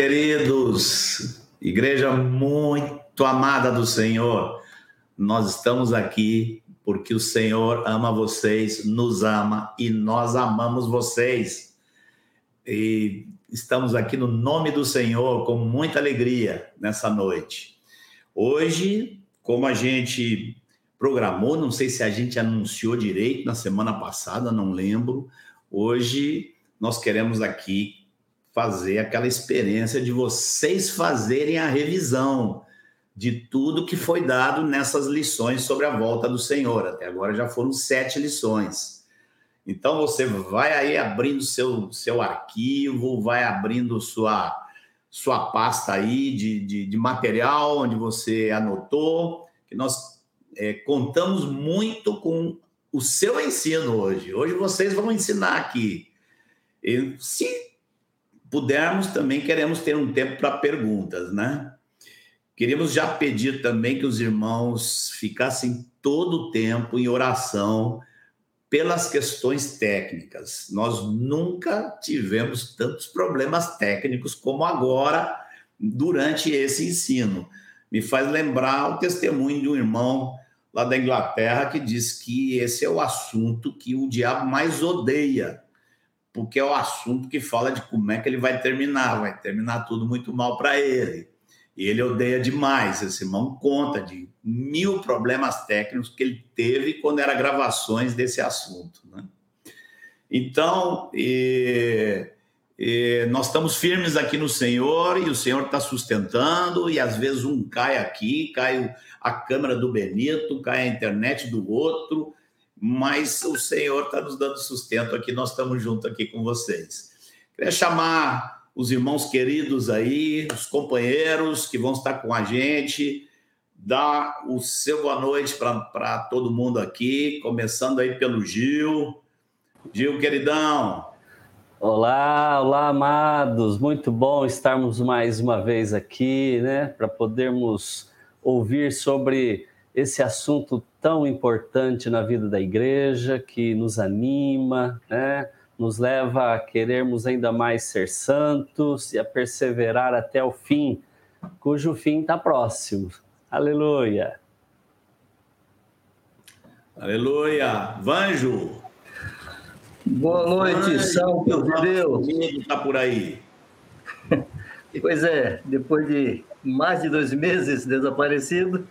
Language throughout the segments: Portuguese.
Queridos, igreja muito amada do Senhor, nós estamos aqui porque o Senhor ama vocês, nos ama e nós amamos vocês. E estamos aqui no nome do Senhor com muita alegria nessa noite. Hoje, como a gente programou, não sei se a gente anunciou direito na semana passada, não lembro. Hoje nós queremos aqui fazer aquela experiência de vocês fazerem a revisão de tudo que foi dado nessas lições sobre a volta do Senhor. Até agora já foram sete lições. Então você vai aí abrindo seu, seu arquivo, vai abrindo sua, sua pasta aí de, de, de material onde você anotou, que nós é, contamos muito com o seu ensino hoje. Hoje vocês vão ensinar aqui. E se pudermos, também queremos ter um tempo para perguntas, né? Queríamos já pedir também que os irmãos ficassem todo o tempo em oração pelas questões técnicas. Nós nunca tivemos tantos problemas técnicos como agora durante esse ensino. Me faz lembrar o testemunho de um irmão lá da Inglaterra que diz que esse é o assunto que o diabo mais odeia porque é o assunto que fala de como é que ele vai terminar, vai terminar tudo muito mal para ele. E ele odeia demais. Esse irmão conta de mil problemas técnicos que ele teve quando era gravações desse assunto. Né? Então, e, e nós estamos firmes aqui no Senhor e o Senhor está sustentando, e às vezes um cai aqui, cai a câmera do Benito, cai a internet do outro, mas o Senhor está nos dando sustento aqui, nós estamos juntos aqui com vocês. Queria chamar os irmãos queridos aí, os companheiros que vão estar com a gente, dar o seu boa noite para todo mundo aqui, começando aí pelo Gil. Gil, queridão. Olá, olá, amados. Muito bom estarmos mais uma vez aqui, né, para podermos ouvir sobre esse assunto tão importante na vida da igreja, que nos anima, né? nos leva a querermos ainda mais ser santos e a perseverar até o fim, cujo fim está próximo. Aleluia! Aleluia! Vanjo! Boa noite, santo de Deus! Está por aí. Pois é, depois de mais de dois meses desaparecido,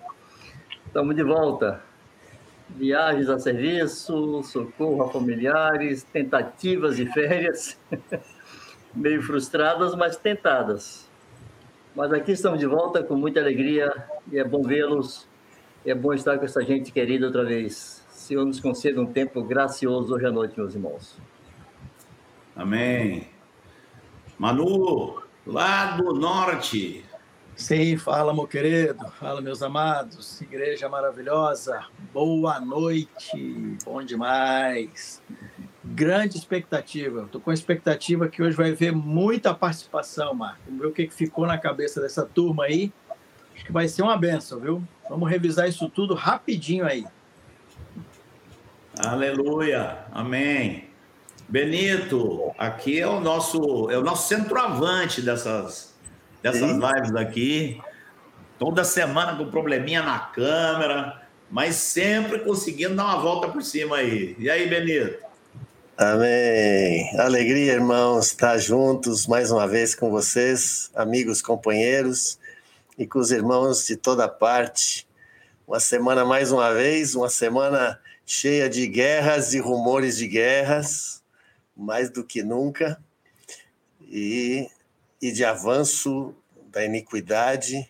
Estamos de volta. Viagens a serviço, socorro a familiares, tentativas de férias, meio frustradas, mas tentadas. Mas aqui estamos de volta com muita alegria e é bom vê-los. É bom estar com essa gente querida outra vez. Senhor nos conceda um tempo gracioso hoje à noite, meus irmãos. Amém. Manu, lá do norte, Sim, fala, meu querido, fala, meus amados, igreja maravilhosa, boa noite, bom demais. Grande expectativa, estou com a expectativa que hoje vai ver muita participação, Marco. Vamos ver o que ficou na cabeça dessa turma aí. Acho que vai ser uma benção, viu? Vamos revisar isso tudo rapidinho aí. Aleluia, amém. Benito, aqui é o nosso, é o nosso centroavante dessas dessas Sim. lives aqui. Toda semana com probleminha na câmera, mas sempre conseguindo dar uma volta por cima aí. E aí, Benito? Amém. Alegria, irmãos, estar juntos mais uma vez com vocês, amigos, companheiros e com os irmãos de toda parte. Uma semana mais uma vez, uma semana cheia de guerras e rumores de guerras, mais do que nunca. E e de avanço da iniquidade.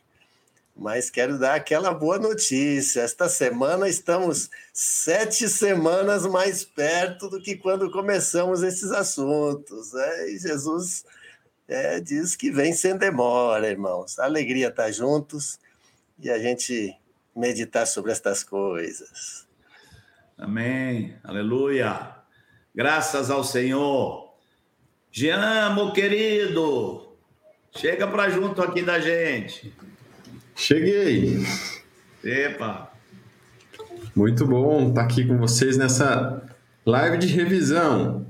Mas quero dar aquela boa notícia. Esta semana estamos sete semanas mais perto do que quando começamos esses assuntos. Né? E Jesus é, diz que vem sem demora, irmãos. Alegria estar juntos e a gente meditar sobre estas coisas. Amém. Aleluia. Graças ao Senhor. Jean, meu querido, Chega para junto aqui da gente. Cheguei. Epa. Muito bom estar aqui com vocês nessa live de revisão.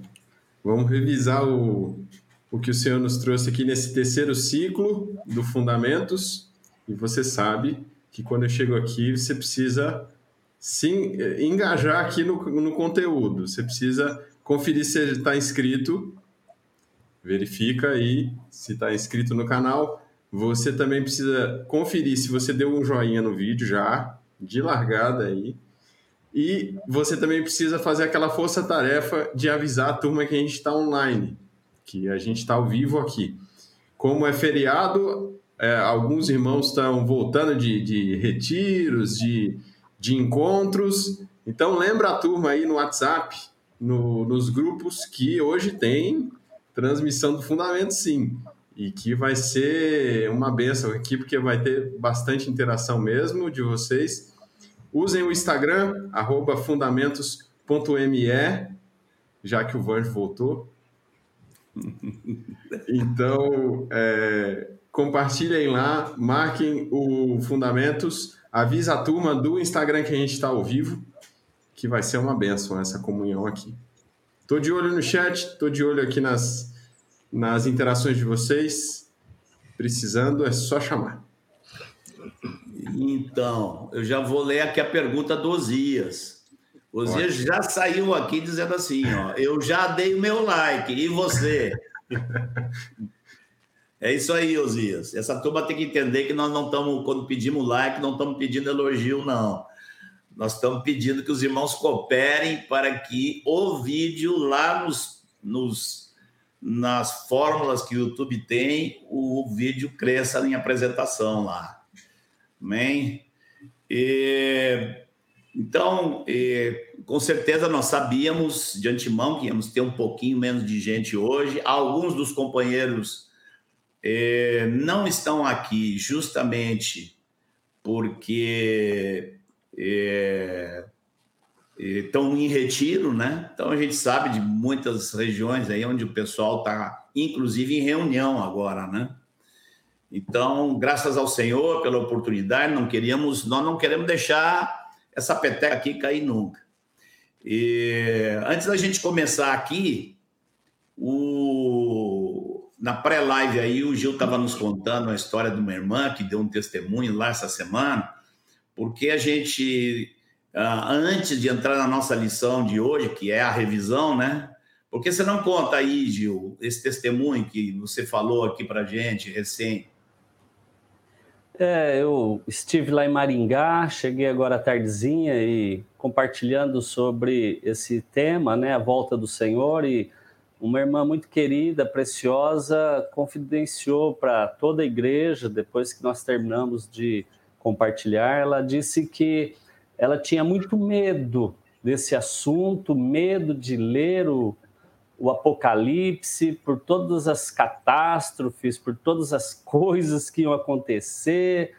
Vamos revisar o, o que o Senhor nos trouxe aqui nesse terceiro ciclo do Fundamentos. E você sabe que quando eu chego aqui, você precisa se engajar aqui no, no conteúdo. Você precisa conferir se está inscrito. Verifica aí se está inscrito no canal. Você também precisa conferir se você deu um joinha no vídeo já, de largada aí. E você também precisa fazer aquela força-tarefa de avisar a turma que a gente está online, que a gente está ao vivo aqui. Como é feriado, é, alguns irmãos estão voltando de, de retiros, de, de encontros. Então, lembra a turma aí no WhatsApp, no, nos grupos, que hoje tem transmissão do Fundamento, sim. E que vai ser uma benção aqui, porque vai ter bastante interação mesmo de vocês. Usem o Instagram, fundamentos.me, já que o Vanjo voltou. Então, é, compartilhem lá, marquem o Fundamentos, avisa a turma do Instagram que a gente está ao vivo, que vai ser uma benção essa comunhão aqui. Estou de olho no chat, estou de olho aqui nas, nas interações de vocês. Precisando, é só chamar. Então, eu já vou ler aqui a pergunta do Osias. Osias já saiu aqui dizendo assim, ó, eu já dei o meu like, e você? É isso aí, Osias. Essa turma tem que entender que nós não estamos, quando pedimos like, não estamos pedindo elogio, não. Nós estamos pedindo que os irmãos cooperem para que o vídeo lá nos, nos nas fórmulas que o YouTube tem, o vídeo cresça em apresentação lá. Amém? E, então, e, com certeza nós sabíamos de antemão que íamos ter um pouquinho menos de gente hoje. Alguns dos companheiros é, não estão aqui justamente porque estão em retiro, né? Então a gente sabe de muitas regiões aí onde o pessoal está, inclusive em reunião agora, né? Então, graças ao Senhor pela oportunidade, não queríamos, nós não queremos deixar essa peteca aqui cair nunca. E, antes da gente começar aqui, o na pré-live aí, o Gil estava nos contando a história de uma irmã que deu um testemunho lá essa semana, porque a gente, antes de entrar na nossa lição de hoje, que é a revisão, né? Porque você não conta aí, Gil, esse testemunho que você falou aqui para gente recém? É, eu estive lá em Maringá, cheguei agora à tardezinha e compartilhando sobre esse tema, né, a volta do Senhor e uma irmã muito querida, preciosa, confidenciou para toda a igreja, depois que nós terminamos de compartilhar, ela disse que ela tinha muito medo desse assunto, medo de ler o, o Apocalipse, por todas as catástrofes, por todas as coisas que iam acontecer.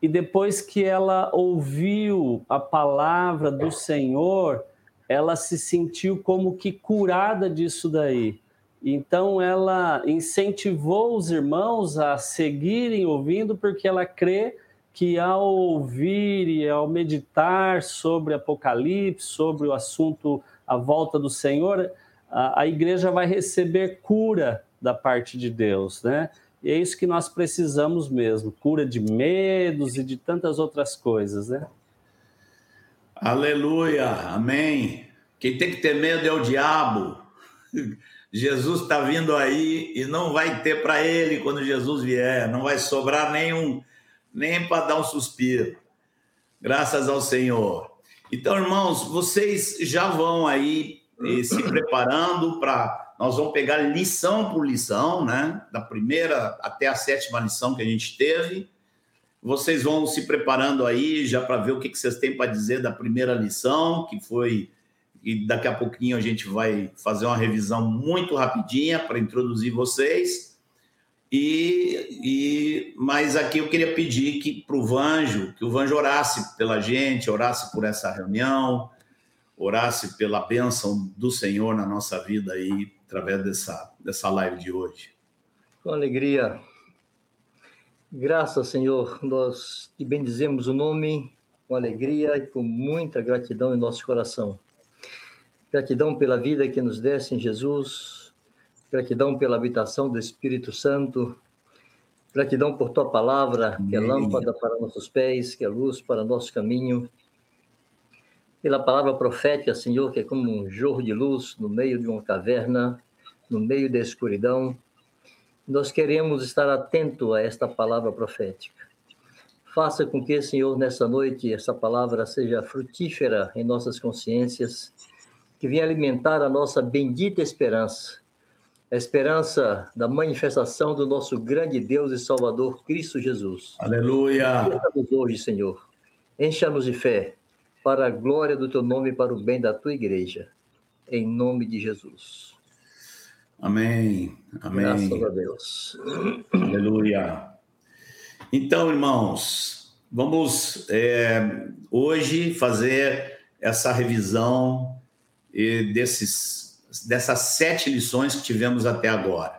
E depois que ela ouviu a palavra do Senhor, ela se sentiu como que curada disso daí. Então ela incentivou os irmãos a seguirem ouvindo, porque ela crê que ao ouvir e ao meditar sobre Apocalipse, sobre o assunto a volta do Senhor, a, a igreja vai receber cura da parte de Deus, né? E é isso que nós precisamos mesmo, cura de medos e de tantas outras coisas, né? Aleluia, amém. Quem tem que ter medo é o diabo. Jesus está vindo aí e não vai ter para ele quando Jesus vier, não vai sobrar nenhum, nem para dar um suspiro. Graças ao Senhor. Então, irmãos, vocês já vão aí eh, se preparando para. Nós vamos pegar lição por lição, né? Da primeira até a sétima lição que a gente teve. Vocês vão se preparando aí já para ver o que, que vocês têm para dizer da primeira lição, que foi. E daqui a pouquinho a gente vai fazer uma revisão muito rapidinha para introduzir vocês. E, e mas aqui eu queria pedir que para o Vanjo, que o Vanjo orasse pela gente, orasse por essa reunião, orasse pela bênção do Senhor na nossa vida aí, através dessa, dessa live de hoje. Com alegria. Graças, Senhor, nós te bendizemos o nome com alegria e com muita gratidão em nosso coração. Gratidão pela vida que nos desse em Jesus, Gratidão pela habitação do Espírito Santo. Gratidão por tua palavra, que é lâmpada para nossos pés, que é luz para nosso caminho. Pela palavra profética, Senhor, que é como um jorro de luz no meio de uma caverna, no meio da escuridão. Nós queremos estar atento a esta palavra profética. Faça com que, Senhor, nessa noite, essa palavra seja frutífera em nossas consciências, que venha alimentar a nossa bendita esperança, a esperança da manifestação do nosso grande Deus e Salvador, Cristo Jesus. Aleluia! Encha-nos hoje, Senhor. Encha-nos de fé, para a glória do teu nome e para o bem da tua igreja. Em nome de Jesus. Amém. Amém. Graças a Deus. Aleluia. Então, irmãos, vamos é, hoje fazer essa revisão desses, dessas sete lições que tivemos até agora.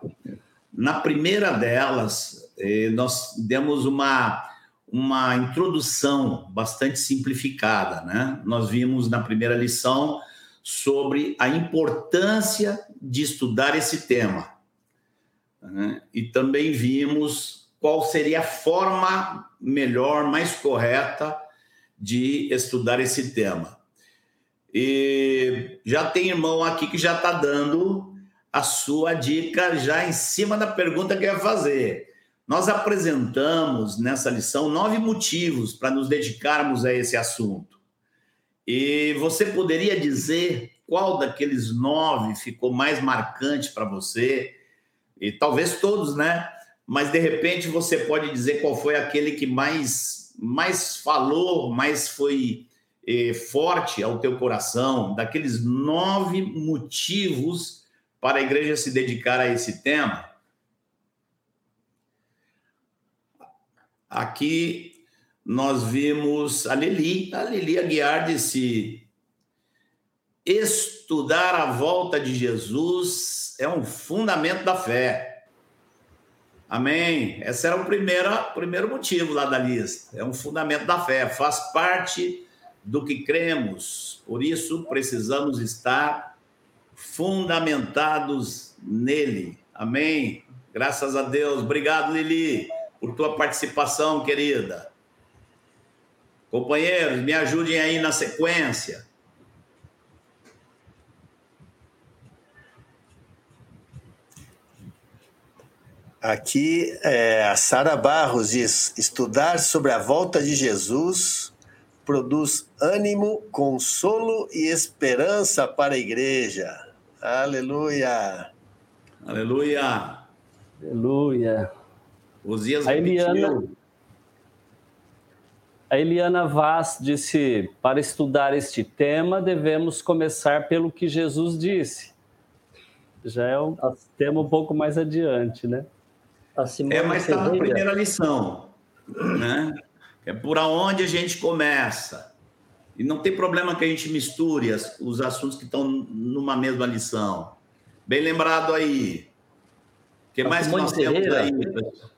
Na primeira delas, nós demos uma, uma introdução bastante simplificada, né? Nós vimos na primeira lição sobre a importância de estudar esse tema. Né? E também vimos qual seria a forma melhor, mais correta de estudar esse tema. E já tem irmão aqui que já está dando a sua dica já em cima da pergunta que eu ia fazer. Nós apresentamos nessa lição nove motivos para nos dedicarmos a esse assunto. E você poderia dizer qual daqueles nove ficou mais marcante para você? E talvez todos, né? mas de repente você pode dizer qual foi aquele que mais, mais falou, mais foi eh, forte ao teu coração, daqueles nove motivos para a igreja se dedicar a esse tema. Aqui nós vimos a Lili, a Lili Aguiar disse: estudar a volta de Jesus é um fundamento da fé. Amém. Esse era o primeiro, primeiro motivo lá da lista. É um fundamento da fé, faz parte do que cremos. Por isso, precisamos estar fundamentados nele. Amém. Graças a Deus. Obrigado, Lili, por tua participação, querida. Companheiros, me ajudem aí na sequência. Aqui é, a Sara Barros diz: estudar sobre a volta de Jesus produz ânimo, consolo e esperança para a igreja. Aleluia! Aleluia! Aleluia! Osias a Eliana, a Eliana Vaz disse: para estudar este tema, devemos começar pelo que Jesus disse. Já é um tema um pouco mais adiante, né? é, mas está na primeira lição, né? É por onde a gente começa. E não tem problema que a gente misture as, os assuntos que estão numa mesma lição. Bem lembrado aí. O que a mais Simone nós Ferreira, temos aí?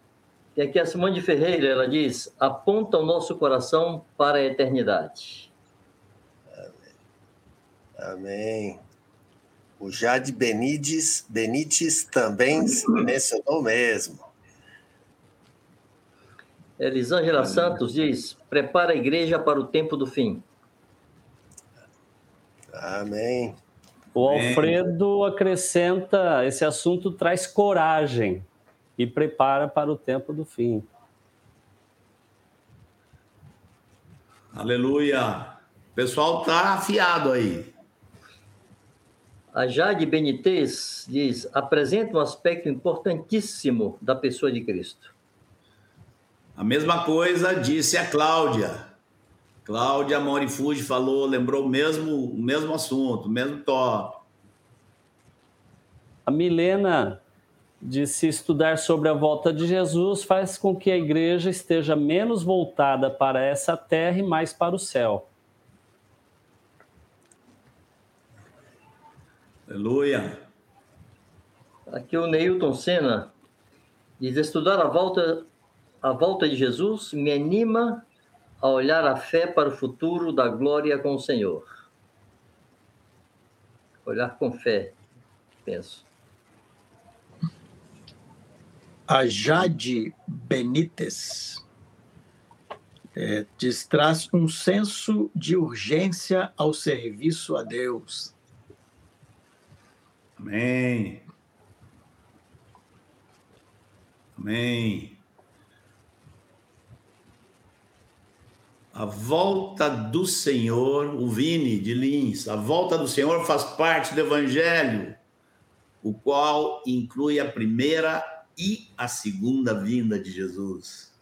E aqui a Simone de Ferreira, ela diz, aponta o nosso coração para a eternidade. Amém. O Jade Benites, Benites também mencionou mesmo. Elisângela Santos diz: prepara a igreja para o tempo do fim. Amém. O Alfredo acrescenta: esse assunto traz coragem e prepara para o tempo do fim. Aleluia. O pessoal tá afiado aí. A Jade Benitez diz: apresenta um aspecto importantíssimo da pessoa de Cristo. A mesma coisa disse a Cláudia. Cláudia Morifuji falou, lembrou o mesmo, o mesmo assunto, o mesmo tópico. A Milena disse estudar sobre a volta de Jesus faz com que a igreja esteja menos voltada para essa terra e mais para o céu. Aleluia. Aqui o Neilton Senna diz estudar a volta a volta de Jesus me anima a olhar a fé para o futuro da glória com o Senhor. Olhar com fé, penso. A Jade Benítez é, diz, traz um senso de urgência ao serviço a Deus. Amém. Amém. A volta do Senhor, o Vini de Lins, a volta do Senhor faz parte do Evangelho, o qual inclui a primeira e a segunda vinda de Jesus.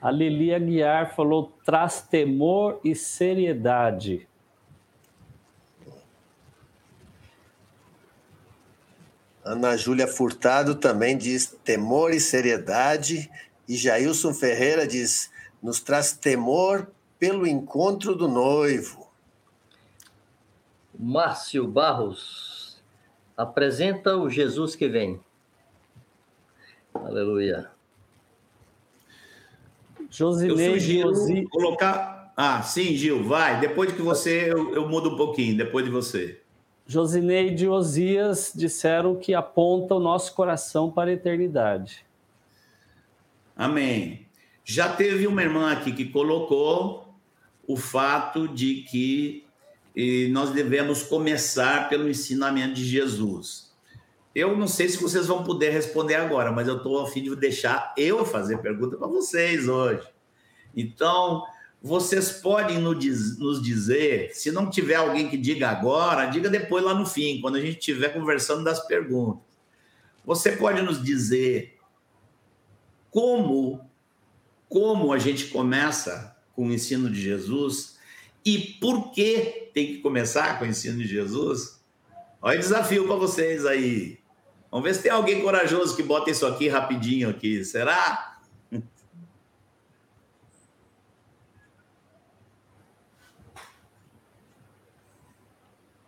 A Lili Aguiar falou: traz temor e seriedade. Ana Júlia Furtado também diz temor e seriedade. E Jailson Ferreira diz: nos traz temor pelo encontro do noivo. Márcio Barros apresenta o Jesus que vem. Aleluia. Josinei Josi... colocar. Ah, sim, Gil, vai. Depois que você, eu, eu mudo um pouquinho, depois de você. Josineide e Osias disseram que aponta o nosso coração para a eternidade. Amém. Já teve uma irmã aqui que colocou o fato de que nós devemos começar pelo ensinamento de Jesus. Eu não sei se vocês vão poder responder agora, mas eu estou a fim de deixar eu fazer pergunta para vocês hoje. Então, vocês podem nos dizer, se não tiver alguém que diga agora, diga depois lá no fim, quando a gente estiver conversando das perguntas. Você pode nos dizer como como a gente começa com o ensino de Jesus e por que tem que começar com o ensino de Jesus? Olha o desafio para vocês aí. Vamos ver se tem alguém corajoso que bota isso aqui rapidinho aqui. Será?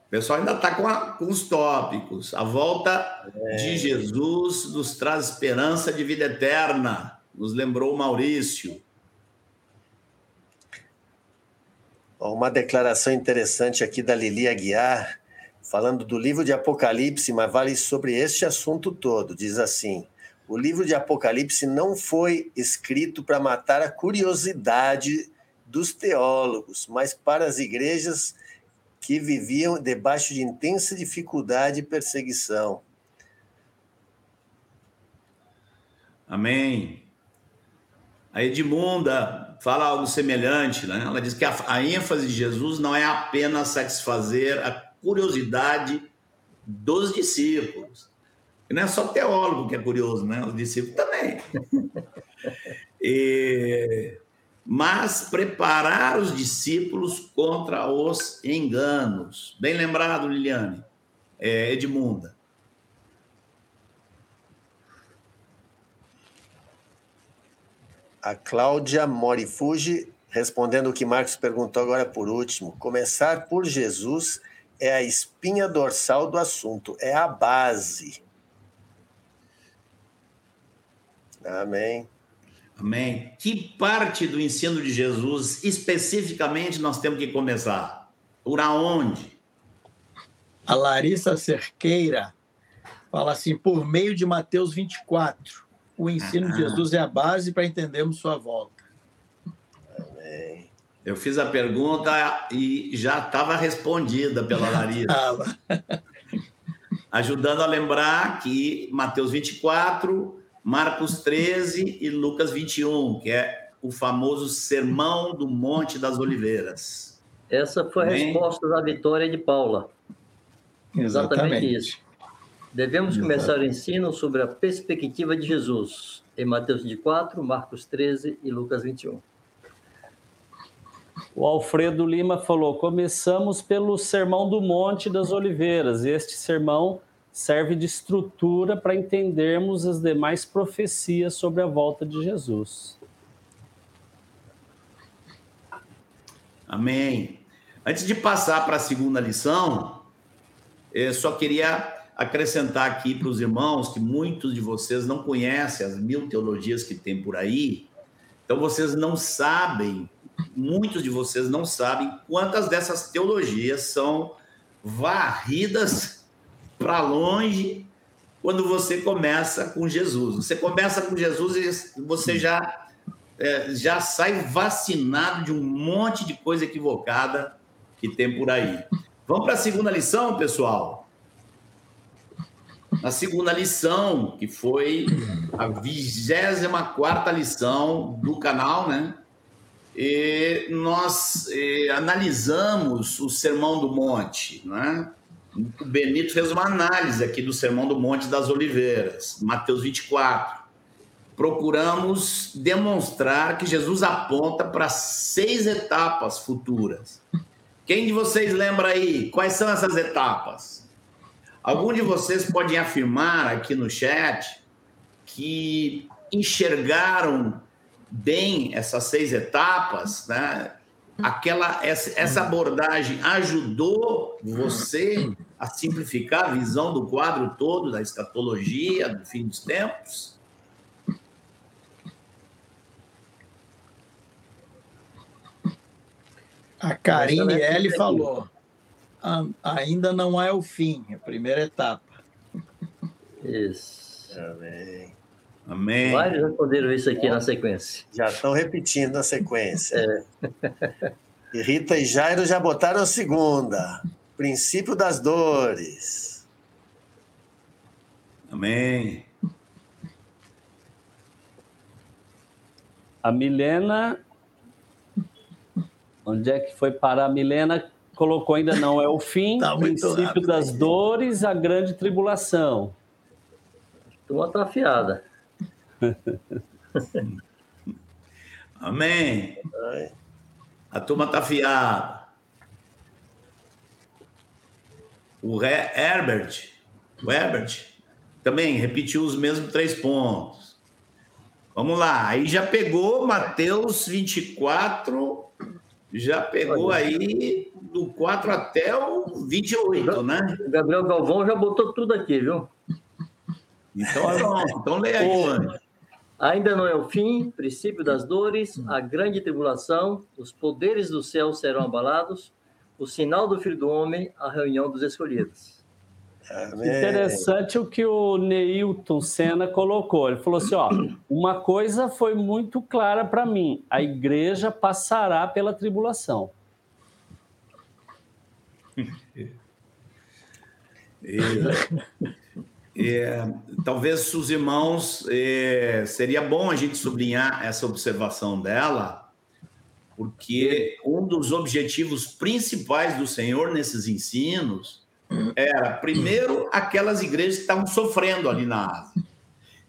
pessoal ainda está com, com, os tópicos. A volta é. de Jesus nos traz esperança de vida eterna, nos lembrou o Maurício. Uma declaração interessante aqui da Lili Aguiar, falando do livro de Apocalipse, mas vale sobre este assunto todo. Diz assim: o livro de Apocalipse não foi escrito para matar a curiosidade dos teólogos, mas para as igrejas que viviam debaixo de intensa dificuldade e perseguição. Amém. A Edmunda fala algo semelhante, né? Ela diz que a, a ênfase de Jesus não é apenas satisfazer a curiosidade dos discípulos. E não é só teólogo que é curioso, né? Os discípulos também. e mas preparar os discípulos contra os enganos. Bem lembrado, Liliane, é, Edmunda. A Cláudia Morifuji, respondendo o que Marcos perguntou agora por último, começar por Jesus é a espinha dorsal do assunto, é a base. Amém. Amém. Que parte do ensino de Jesus especificamente nós temos que começar? Por aonde? A Larissa Cerqueira fala assim: por meio de Mateus 24, o ensino de Jesus é a base para entendermos sua volta. Amém. Eu fiz a pergunta e já estava respondida pela Larissa. Ajudando a lembrar que Mateus 24 Marcos 13 e Lucas 21, que é o famoso Sermão do Monte das Oliveiras. Essa foi a Amém? resposta da vitória de Paula. Exatamente, Exatamente isso. Devemos começar o ensino sobre a perspectiva de Jesus, em Mateus 24, Marcos 13 e Lucas 21. O Alfredo Lima falou: começamos pelo Sermão do Monte das Oliveiras. Este sermão serve de estrutura para entendermos as demais profecias sobre a volta de Jesus. Amém. Antes de passar para a segunda lição, eu só queria acrescentar aqui para os irmãos que muitos de vocês não conhecem as mil teologias que tem por aí, então vocês não sabem, muitos de vocês não sabem quantas dessas teologias são varridas para longe quando você começa com Jesus. Você começa com Jesus e você já, é, já sai vacinado de um monte de coisa equivocada que tem por aí. Vamos para a segunda lição, pessoal? Na segunda lição, que foi a 24 lição do canal, né? E nós e, analisamos o Sermão do Monte, né? O Benito fez uma análise aqui do Sermão do Monte das Oliveiras, Mateus 24. Procuramos demonstrar que Jesus aponta para seis etapas futuras. Quem de vocês lembra aí quais são essas etapas? Algum de vocês podem afirmar aqui no chat que enxergaram bem essas seis etapas, né? Aquela essa, essa abordagem ajudou você a simplificar a visão do quadro todo da escatologia, do fim dos tempos? A Karine L falou: ainda não é o fim, é a primeira etapa. Isso. Amém. Amém. Vários responderam isso aqui na sequência. Já estão repetindo na sequência. É. E Rita e Jairo já botaram a segunda. Princípio das dores. Amém. A Milena. Onde é que foi parar a Milena? Colocou ainda não é o fim, Tá princípio rápido das aí. dores, a grande tribulação. Turma tá afiada. Amém. A turma tá afiada. O Re- Herbert, o Herbert também repetiu os mesmos três pontos. Vamos lá, aí já pegou Mateus 24, já pegou aí do 4 até o 28, né? O Gabriel Galvão já botou tudo aqui, viu? Então, então leia aí. Ainda não é o fim, princípio das dores, a grande tribulação, os poderes do céu serão abalados, o sinal do Filho do Homem, a reunião dos escolhidos. amém. Interessante o que o Neilton Senna colocou. Ele falou assim: ó, uma coisa foi muito clara para mim: a igreja passará pela tribulação. E, talvez os irmãos seria bom a gente sublinhar essa observação dela, porque um dos objetivos principais do Senhor nesses ensinos era, primeiro, aquelas igrejas que estavam sofrendo ali na Ásia.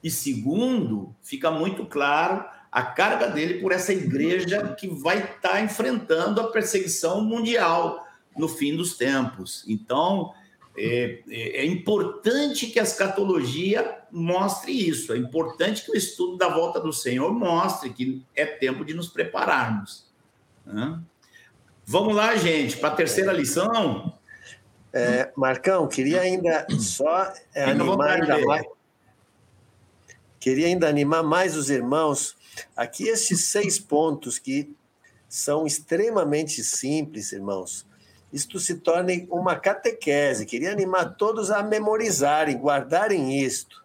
E segundo, fica muito claro a carga dele por essa igreja que vai estar enfrentando a perseguição mundial no fim dos tempos. Então, é, é, é importante que a escatologia mostre isso. É importante que o estudo da volta do Senhor mostre que é tempo de nos prepararmos. né? Vamos lá, gente, para a terceira lição. É, Marcão, queria ainda só é, animar ainda mais. Queria ainda animar mais os irmãos. Aqui esses seis pontos que são extremamente simples, irmãos. Isto se torne uma catequese. Queria animar todos a memorizarem, guardarem isto.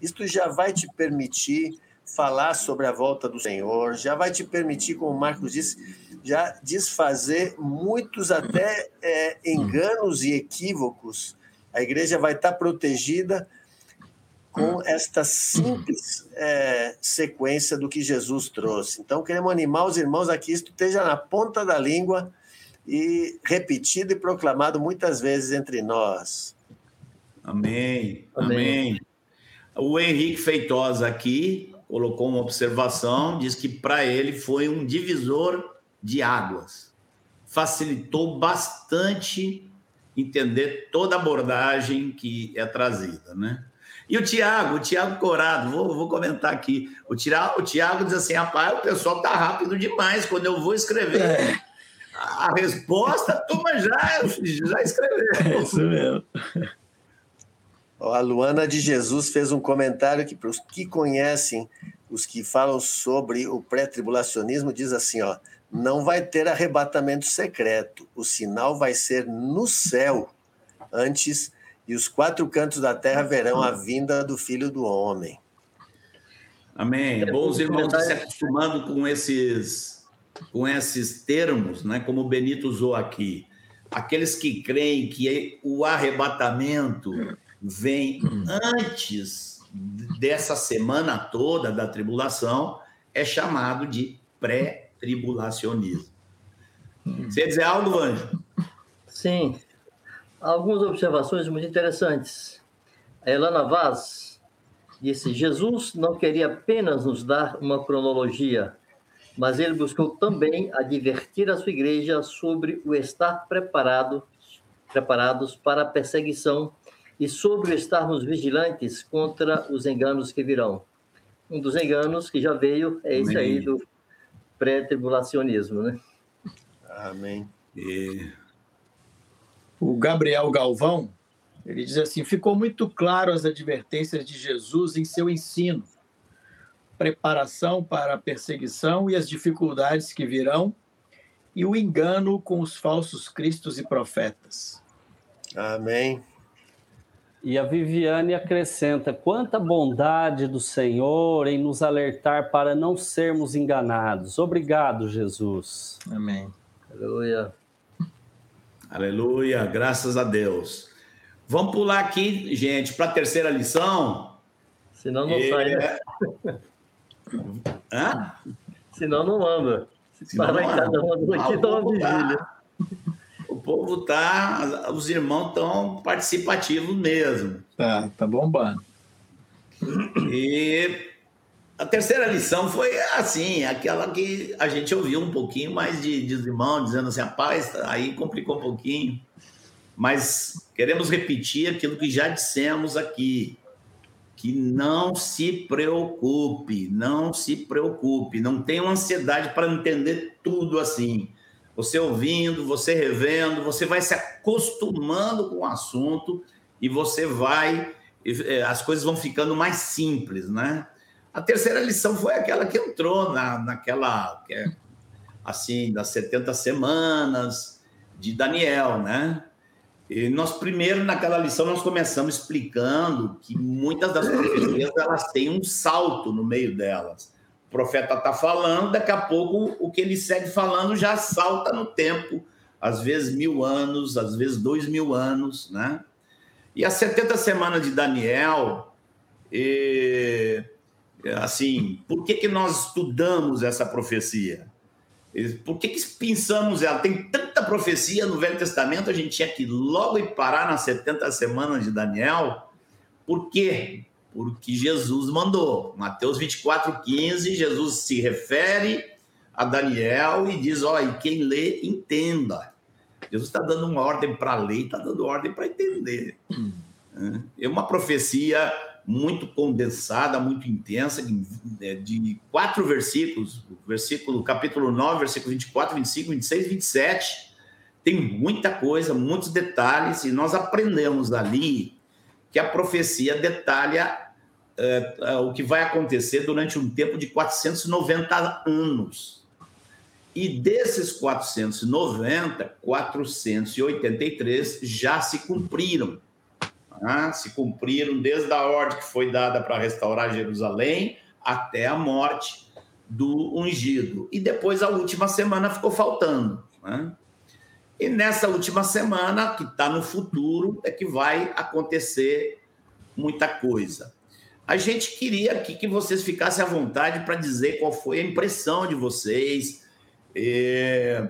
Isto já vai te permitir falar sobre a volta do Senhor, já vai te permitir, como o Marcos disse, já desfazer muitos até é, enganos e equívocos. A igreja vai estar protegida com esta simples é, sequência do que Jesus trouxe. Então, queremos animar os irmãos a que isto esteja na ponta da língua e repetido e proclamado muitas vezes entre nós. Amém. Amém. Amém. O Henrique Feitosa aqui colocou uma observação, diz que para ele foi um divisor de águas. Facilitou bastante entender toda a abordagem que é trazida, né? E o Tiago, o Tiago Corado, vou, vou comentar aqui. O Tiago, o Tiago diz assim: rapaz, o pessoal tá rápido demais. Quando eu vou escrever a a resposta, a turma já, já escreveu. É isso mesmo. A Luana de Jesus fez um comentário que, para os que conhecem, os que falam sobre o pré-tribulacionismo, diz assim: ó, não vai ter arrebatamento secreto, o sinal vai ser no céu antes e os quatro cantos da terra verão a vinda do Filho do Homem. Amém. É bom os irmãos se acostumando com esses, com esses termos, né? como o Benito usou aqui. Aqueles que creem que o arrebatamento vem antes dessa semana toda da tribulação, é chamado de pré-tribulacionismo. Você dizer algo, Anjo? Sim. Algumas observações muito interessantes. A Elana Vaz disse: Jesus não queria apenas nos dar uma cronologia, mas ele buscou também advertir a sua igreja sobre o estar preparado, preparados para a perseguição e sobre estarmos vigilantes contra os enganos que virão. Um dos enganos que já veio é esse aí do pré-tribulacionismo, né? Amém. E... O Gabriel Galvão, ele diz assim: ficou muito claro as advertências de Jesus em seu ensino, preparação para a perseguição e as dificuldades que virão, e o engano com os falsos cristos e profetas. Amém. E a Viviane acrescenta: quanta bondade do Senhor em nos alertar para não sermos enganados. Obrigado, Jesus. Amém. Aleluia. Aleluia, graças a Deus. Vamos pular aqui, gente, para a terceira lição. Senão não e... sai, né? Hã? Senão não anda. Se parar em cada uma dá uma vigília. O povo tá, os irmãos estão participativos mesmo. Tá, tá bombando. E a terceira lição foi assim, aquela que a gente ouviu um pouquinho mais de, de irmãos dizendo assim, rapaz, aí complicou um pouquinho. Mas queremos repetir aquilo que já dissemos aqui, que não se preocupe, não se preocupe, não tenha ansiedade para entender tudo assim. Você ouvindo, você revendo, você vai se acostumando com o assunto e você vai, eh, as coisas vão ficando mais simples, né? A terceira lição foi aquela que entrou na, naquela, é, assim, das 70 semanas de Daniel, né? E nós primeiro, naquela lição, nós começamos explicando que muitas das profecias, elas têm um salto no meio delas. O profeta está falando, daqui a pouco o que ele segue falando já salta no tempo, às vezes mil anos, às vezes dois mil anos, né? E as 70 semanas de Daniel, e assim, por que, que nós estudamos essa profecia? Por que, que pensamos ela? Tem tanta profecia no Velho Testamento, a gente tinha que logo ir parar nas 70 semanas de Daniel. Por quê? Porque Jesus mandou. Mateus 24, 15, Jesus se refere a Daniel e diz: Ó, e quem lê, entenda. Jesus está dando uma ordem para ler, está dando ordem para entender. Hum. É uma profecia muito condensada, muito intensa, de, é, quatro versículos, versículo, capítulo 9, versículo 24, 25, 26, 27. Tem muita coisa, muitos detalhes, e nós aprendemos ali que a profecia detalha é, é o que vai acontecer durante um tempo de 490 anos. E desses 490, 483 já se cumpriram né, se cumpriram desde a ordem que foi dada para restaurar Jerusalém até a morte do ungido. E depois a última semana ficou faltando. Né? E nessa última semana, que está no futuro, é que vai acontecer muita coisa. A gente queria aqui que vocês ficassem à vontade para dizer qual foi a impressão de vocês. E,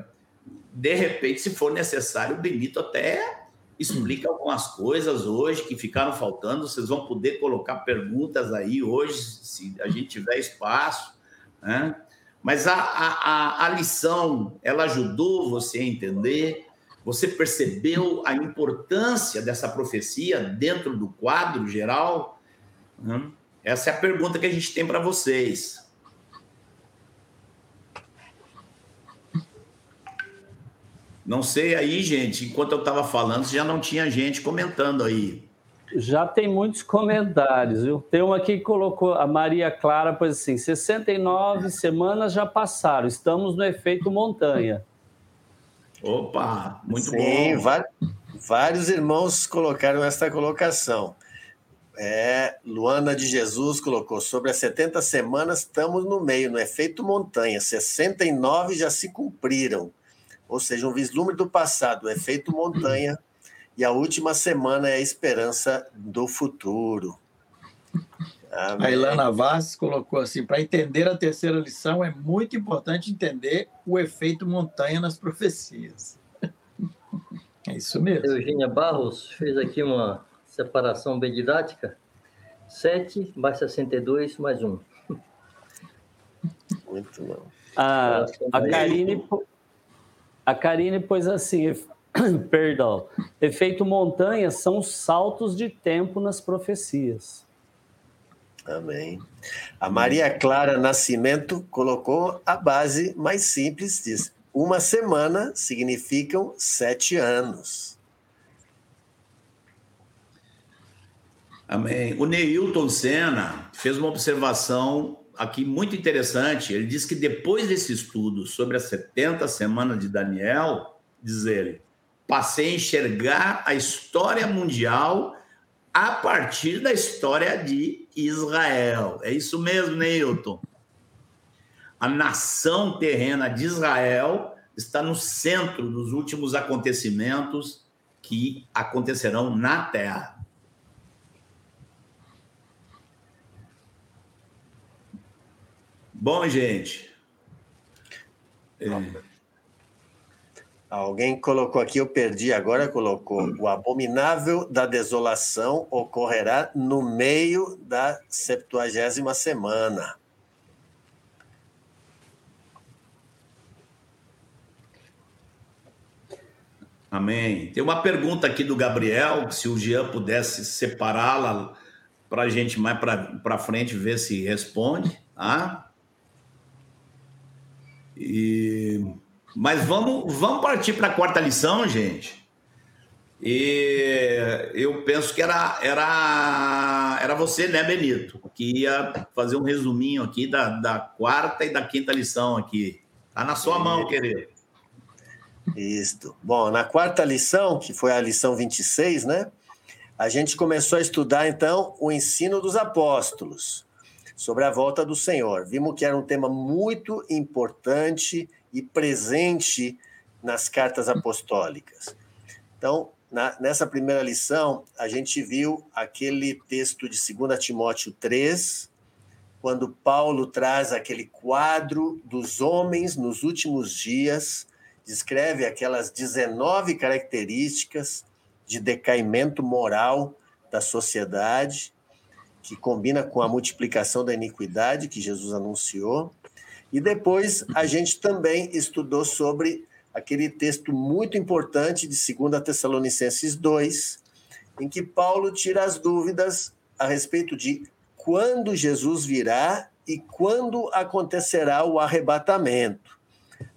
de repente, se for necessário, o Benito até explica algumas coisas hoje que ficaram faltando. Vocês vão poder colocar perguntas aí hoje, se a gente tiver espaço, né? Mas a, a, a lição, ela ajudou você a entender? Você percebeu a importância dessa profecia dentro do quadro geral? Essa é a pergunta que a gente tem para vocês. Não sei aí, gente, enquanto eu estava falando, já não tinha gente comentando aí. Já tem muitos comentários, viu? Tem uma aqui que colocou, a Maria Clara, pois assim, 69 semanas já passaram, estamos no efeito montanha. Opa, muito Sim, bom. Vários, vários irmãos colocaram esta colocação. É, Luana de Jesus colocou: sobre as 70 semanas, estamos no meio, no efeito montanha. 69 já se cumpriram. Ou seja, um vislumbre do passado, o efeito montanha. E a última semana é a esperança do futuro. Amém. A Ilana Vaz colocou assim: para entender a terceira lição, é muito importante entender o efeito montanha nas profecias. É isso mesmo. Eugênia Barros fez aqui uma separação bem didática. 7 mais 62 mais 1. Muito bom. A, a, Karine, a Karine pôs assim: perdão, efeito montanha são os saltos de tempo nas profecias. Amém. A Maria Clara Nascimento colocou a base mais simples, diz: uma semana significam sete anos. Amém. O Neilton Senna fez uma observação aqui muito interessante. Ele diz que depois desse estudo sobre as 70 semanas de Daniel, diz ele, passei a enxergar a história mundial a partir da história de Israel. É isso mesmo, Neilton. A nação terrena de Israel está no centro dos últimos acontecimentos que acontecerão na terra. Bom, gente. É... Alguém colocou aqui, eu perdi agora, colocou: o abominável da desolação ocorrerá no meio da septuagésima semana. Amém. Tem uma pergunta aqui do Gabriel, se o Jean pudesse separá-la para a gente mais para frente ver se responde, tá? E mas vamos, vamos partir para a quarta lição, gente. E eu penso que era, era, era você, né, Benito, que ia fazer um resuminho aqui da, da quarta e da quinta lição aqui. Tá na sua mão, querido. Isso. Bom, na quarta lição, que foi a lição 26, né? A gente começou a estudar, então, o ensino dos apóstolos sobre a volta do Senhor. Vimos que era um tema muito importante e presente nas cartas apostólicas. Então, na, nessa primeira lição, a gente viu aquele texto de 2 Timóteo 3, quando Paulo traz aquele quadro dos homens nos últimos dias, descreve aquelas 19 características de decaimento moral da sociedade, que combina com a multiplicação da iniquidade que Jesus anunciou. E depois a gente também estudou sobre aquele texto muito importante de 2 Tessalonicenses 2, em que Paulo tira as dúvidas a respeito de quando Jesus virá e quando acontecerá o arrebatamento.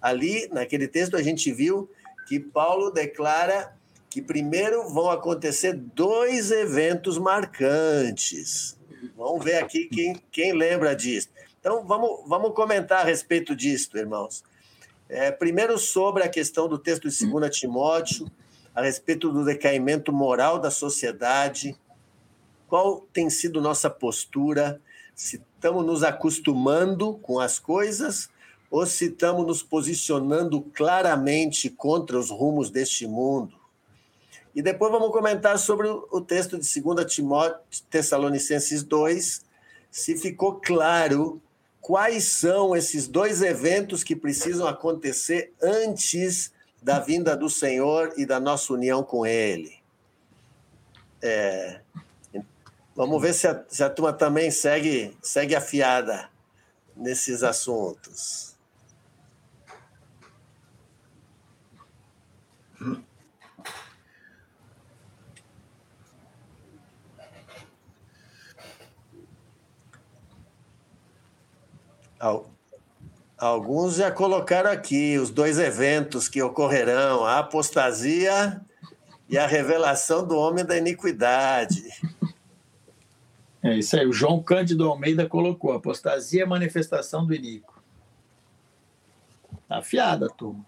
Ali, naquele texto, a gente viu que Paulo declara que primeiro vão acontecer dois eventos marcantes. Vamos ver aqui quem, quem lembra disso. Então, vamos, vamos comentar a respeito disso, irmãos. É, primeiro, sobre a questão do texto de 2 Timóteo, a respeito do decaimento moral da sociedade. Qual tem sido nossa postura? Se estamos nos acostumando com as coisas ou se estamos nos posicionando claramente contra os rumos deste mundo? E depois vamos comentar sobre o texto de 2 Timóteo, Tessalonicenses 2, se ficou claro quais são esses dois eventos que precisam acontecer antes da vinda do Senhor e da nossa união com Ele. É, vamos ver se a, se a turma também segue, segue afiada nesses assuntos. Alguns já colocaram aqui os dois eventos que ocorrerão: a apostasia e a revelação do homem da iniquidade. É isso aí. O João Cândido Almeida colocou: apostasia é manifestação do iníquo. Tá afiada, turma.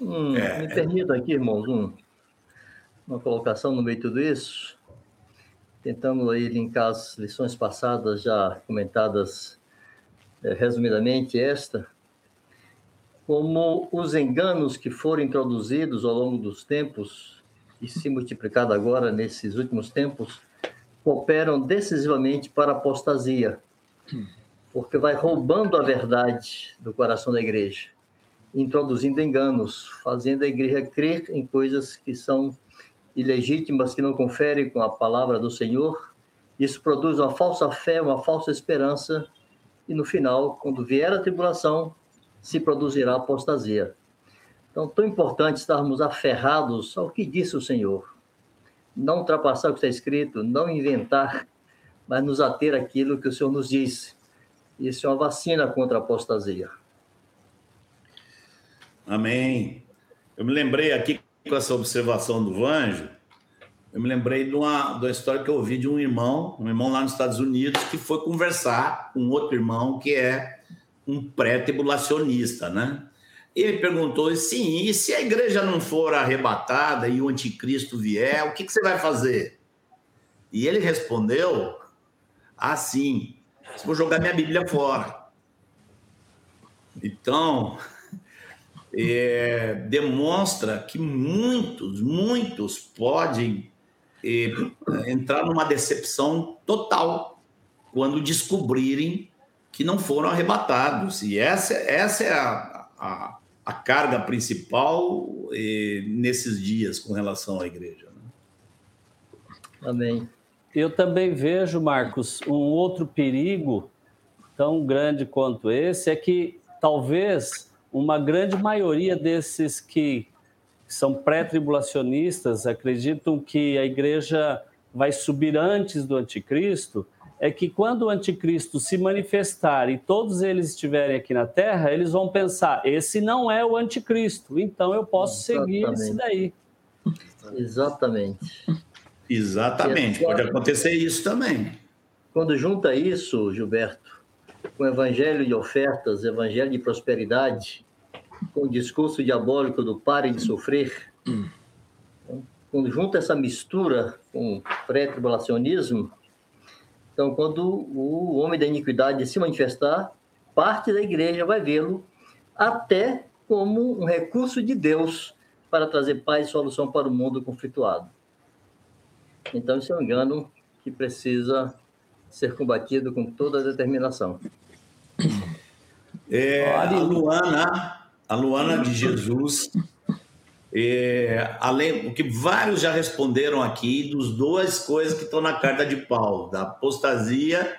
Hum, é. Me permita aqui, irmãos, um, uma colocação no meio de tudo isso. Tentando aí linkar as lições passadas já comentadas é, resumidamente esta, como os enganos que foram introduzidos ao longo dos tempos e se multiplicado agora nesses últimos tempos, cooperam decisivamente para a apostasia, porque vai roubando a verdade do coração da igreja, introduzindo enganos, fazendo a igreja crer em coisas que são ilegítimas, que não conferem com a palavra do Senhor. Isso produz uma falsa fé, uma falsa esperança, e no final, quando vier a tribulação, se produzirá apostasia. Então, tão importante estarmos aferrados ao que disse o Senhor. Não ultrapassar o que está escrito, não inventar, mas nos ater àquilo que o Senhor nos disse. Isso é uma vacina contra a apostasia. Amém. Eu me lembrei aqui com essa observação do Vanjo, eu me lembrei de uma, de uma história que eu ouvi de um irmão, um irmão lá nos Estados Unidos, que foi conversar com outro irmão que é um pré-tribulacionista, né? Ele perguntou, sim, e se a igreja não for arrebatada e o anticristo vier, o que, que você vai fazer? E ele respondeu assim, vou jogar minha Bíblia fora. Então, é, demonstra que muitos, muitos podem é, entrar numa decepção total quando descobrirem que não foram arrebatados. E essa, essa é a, a, a carga principal eh, nesses dias com relação à igreja. Né? Amém. Eu também vejo, Marcos, um outro perigo tão grande quanto esse é que talvez uma grande maioria desses que são pré-tribulacionistas acreditam que a igreja vai subir antes do anticristo é que quando o anticristo se manifestar e todos eles estiverem aqui na Terra, eles vão pensar: esse não é o anticristo, então eu posso Exatamente. seguir esse daí. Exatamente. Exatamente, pode acontecer isso também. Quando junta isso, Gilberto, com evangelho de ofertas, evangelho de prosperidade, com o discurso diabólico do pare de sofrer, quando junta essa mistura com o pré-tribulacionismo, então, quando o homem da iniquidade se manifestar, parte da igreja vai vê-lo até como um recurso de Deus para trazer paz e solução para o mundo conflituado. Então, isso é um engano que precisa ser combatido com toda a determinação. É, a Luana, a Luana de Jesus é, além, o que vários já responderam aqui dos duas coisas que estão na carta de Paulo, da apostasia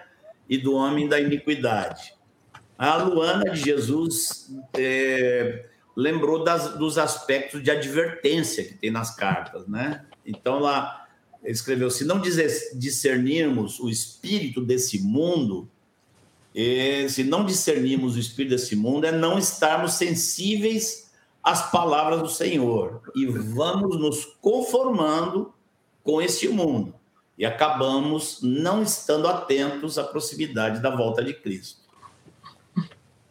e do homem da iniquidade. A Luana de Jesus é, lembrou das, dos aspectos de advertência que tem nas cartas, né? Então lá escreveu: se não discernirmos o espírito desse mundo, é, se não discernirmos o espírito desse mundo, é não estarmos sensíveis as palavras do Senhor e vamos nos conformando com este mundo e acabamos não estando atentos à proximidade da volta de Cristo.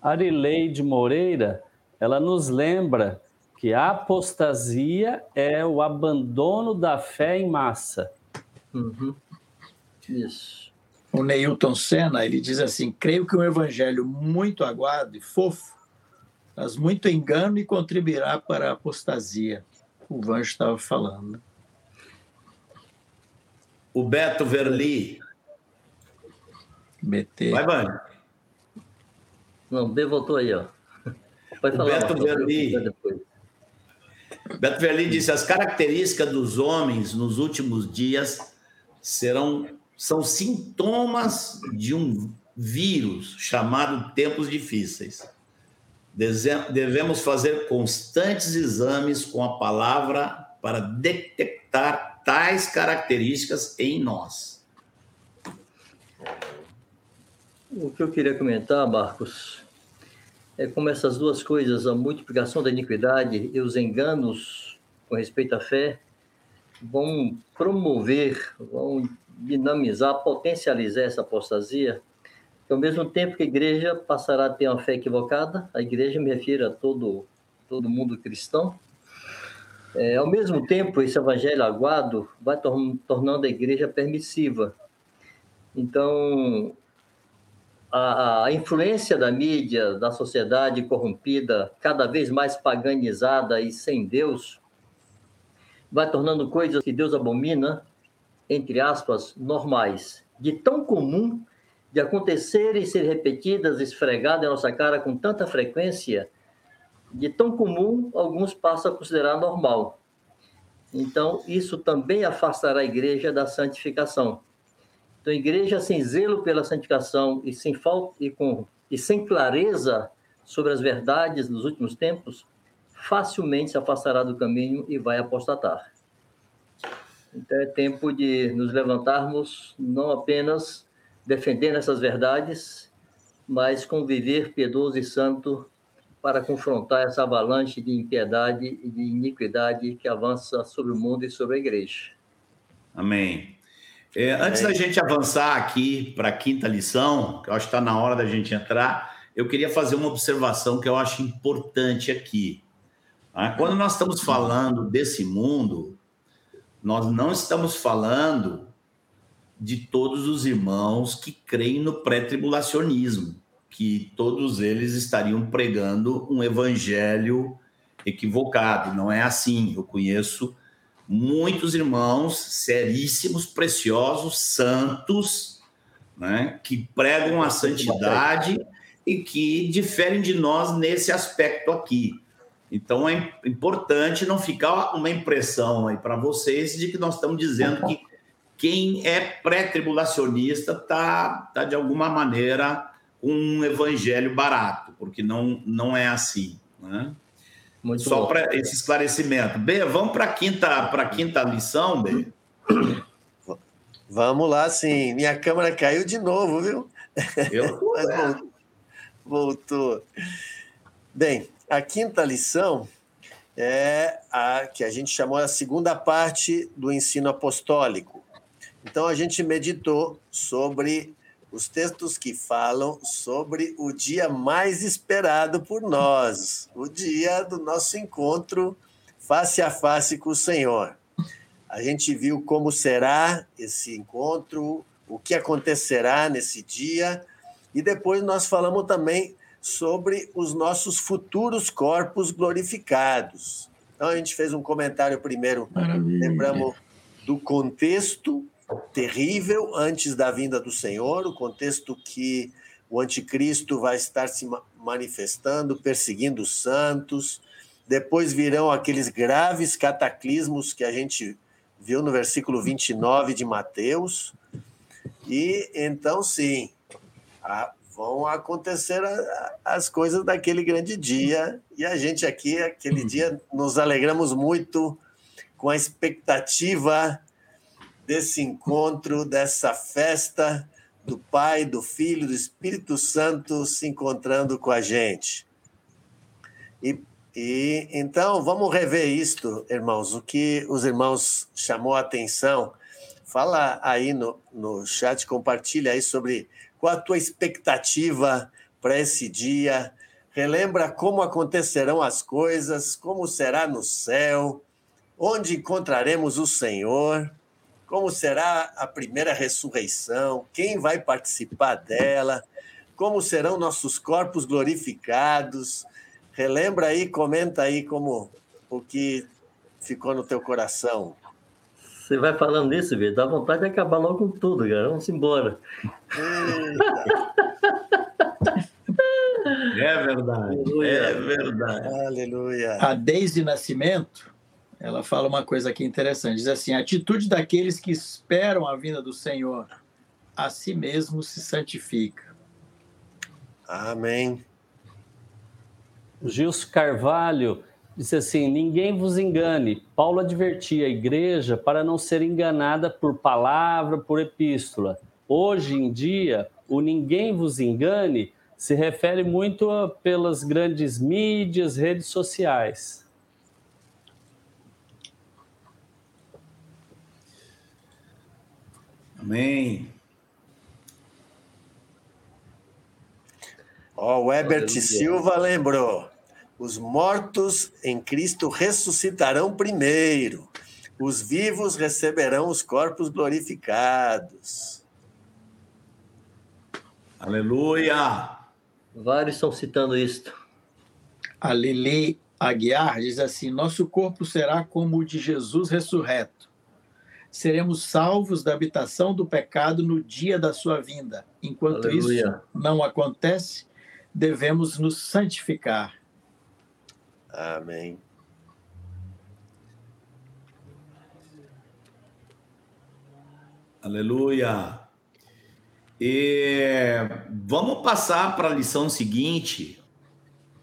Arileide Moreira, ela nos lembra que a apostasia é o abandono da fé em massa. Uhum. Isso. O Neilton Senna, ele diz assim, creio que um evangelho muito aguado e fofo traz muito engano e contribuirá para a apostasia. O Vanjo estava falando. O Beto Verli. BT. Vai, Vanjo. Não, B voltou aí, ó. Pode falar, o Beto Verli. Beto Verli disse: as características dos homens nos últimos dias serão são sintomas de um vírus chamado tempos difíceis. Devemos fazer constantes exames com a palavra para detectar tais características em nós. O que eu queria comentar, Marcos, é como essas duas coisas, a multiplicação da iniquidade e os enganos com respeito à fé, vão promover, vão dinamizar, potencializar essa apostasia ao mesmo tempo que a igreja passará a ter uma fé equivocada, a igreja me refiro a todo, todo mundo cristão. É, ao mesmo tempo, esse evangelho aguado vai tor tornando a igreja permissiva. Então, a, a, influência da mídia, da sociedade corrompida, cada vez mais paganizada e sem Deus, vai tornando coisas que Deus abomina, entre aspas, normais, de tão comum de acontecer e ser repetidas, esfregadas em nossa cara com tanta frequência, de tão comum, alguns passam a considerar normal. Então, isso também afastará a igreja da santificação. Então, a igreja sem zelo pela santificação e sem falta e com e sem clareza sobre as verdades dos últimos tempos, facilmente se afastará do caminho e vai apostatar. Então é tempo de nos levantarmos, não apenas defendendo essas verdades, mas conviver piedoso e santo para confrontar essa avalanche de impiedade e de iniquidade que avança sobre o mundo e sobre a igreja. Amém. É, antes da gente avançar aqui para a quinta lição, que eu acho que está na hora da gente entrar, eu queria fazer uma observação que eu acho importante aqui. Tá? Quando nós estamos falando desse mundo, nós não estamos falando de todos os irmãos que creem no pré-tribulacionismo, que todos eles estariam pregando um evangelho equivocado. Não é assim. Eu conheço muitos irmãos seríssimos, preciosos, santos, né, que pregam a santidade e que diferem de nós nesse aspecto aqui. Então é importante não ficar uma impressão aí para vocês de que nós estamos dizendo que quem é pré-tribulacionista está tá, de alguma maneira um evangelho barato, porque não, não é assim. Né? Muito Só para esse esclarecimento. B, vamos para a quinta, quinta lição, B? Vamos lá, sim. Minha câmera caiu de novo, viu? Eu voltou. Bem, a quinta lição é a que a gente chamou a segunda parte do ensino apostólico. Então a gente meditou sobre os textos que falam sobre o dia mais esperado por nós, o dia do nosso encontro face a face com o Senhor. A gente viu como será esse encontro, o que acontecerá nesse dia, e depois nós falamos também sobre os nossos futuros corpos glorificados. Então a gente fez um comentário primeiro, Maravilha. lembramos do contexto terrível antes da vinda do Senhor, o contexto que o anticristo vai estar se manifestando, perseguindo os santos. Depois virão aqueles graves cataclismos que a gente viu no versículo 29 de Mateus. E então, sim, vão acontecer as coisas daquele grande dia. E a gente aqui, aquele dia, nos alegramos muito com a expectativa desse encontro, dessa festa do Pai, do Filho, do Espírito Santo se encontrando com a gente. E, e então vamos rever isto, irmãos, o que os irmãos chamou a atenção. Fala aí no, no chat, compartilha aí sobre qual a tua expectativa para esse dia. Relembra como acontecerão as coisas, como será no céu, onde encontraremos o Senhor como será a primeira ressurreição, quem vai participar dela, como serão nossos corpos glorificados. Relembra aí, comenta aí como o que ficou no teu coração. Você vai falando nisso, Vitor, dá vontade de acabar logo com tudo, cara. Vamos embora. É verdade. Aleluia. É verdade. Aleluia. A desde nascimento ela fala uma coisa aqui interessante. Diz assim: a atitude daqueles que esperam a vinda do Senhor a si mesmo se santifica. Amém. O Gilson Carvalho disse assim: ninguém vos engane. Paulo advertia a igreja para não ser enganada por palavra, por epístola. Hoje em dia, o ninguém vos engane se refere muito a, pelas grandes mídias, redes sociais. Amém. Ó, oh, o Herbert Silva lembrou. Os mortos em Cristo ressuscitarão primeiro, os vivos receberão os corpos glorificados. Aleluia! Vários estão citando isto. A Lili Aguiar diz assim: Nosso corpo será como o de Jesus ressurreto. Seremos salvos da habitação do pecado no dia da sua vinda. Enquanto Aleluia. isso não acontece, devemos nos santificar. Amém. Aleluia! E vamos passar para a lição seguinte,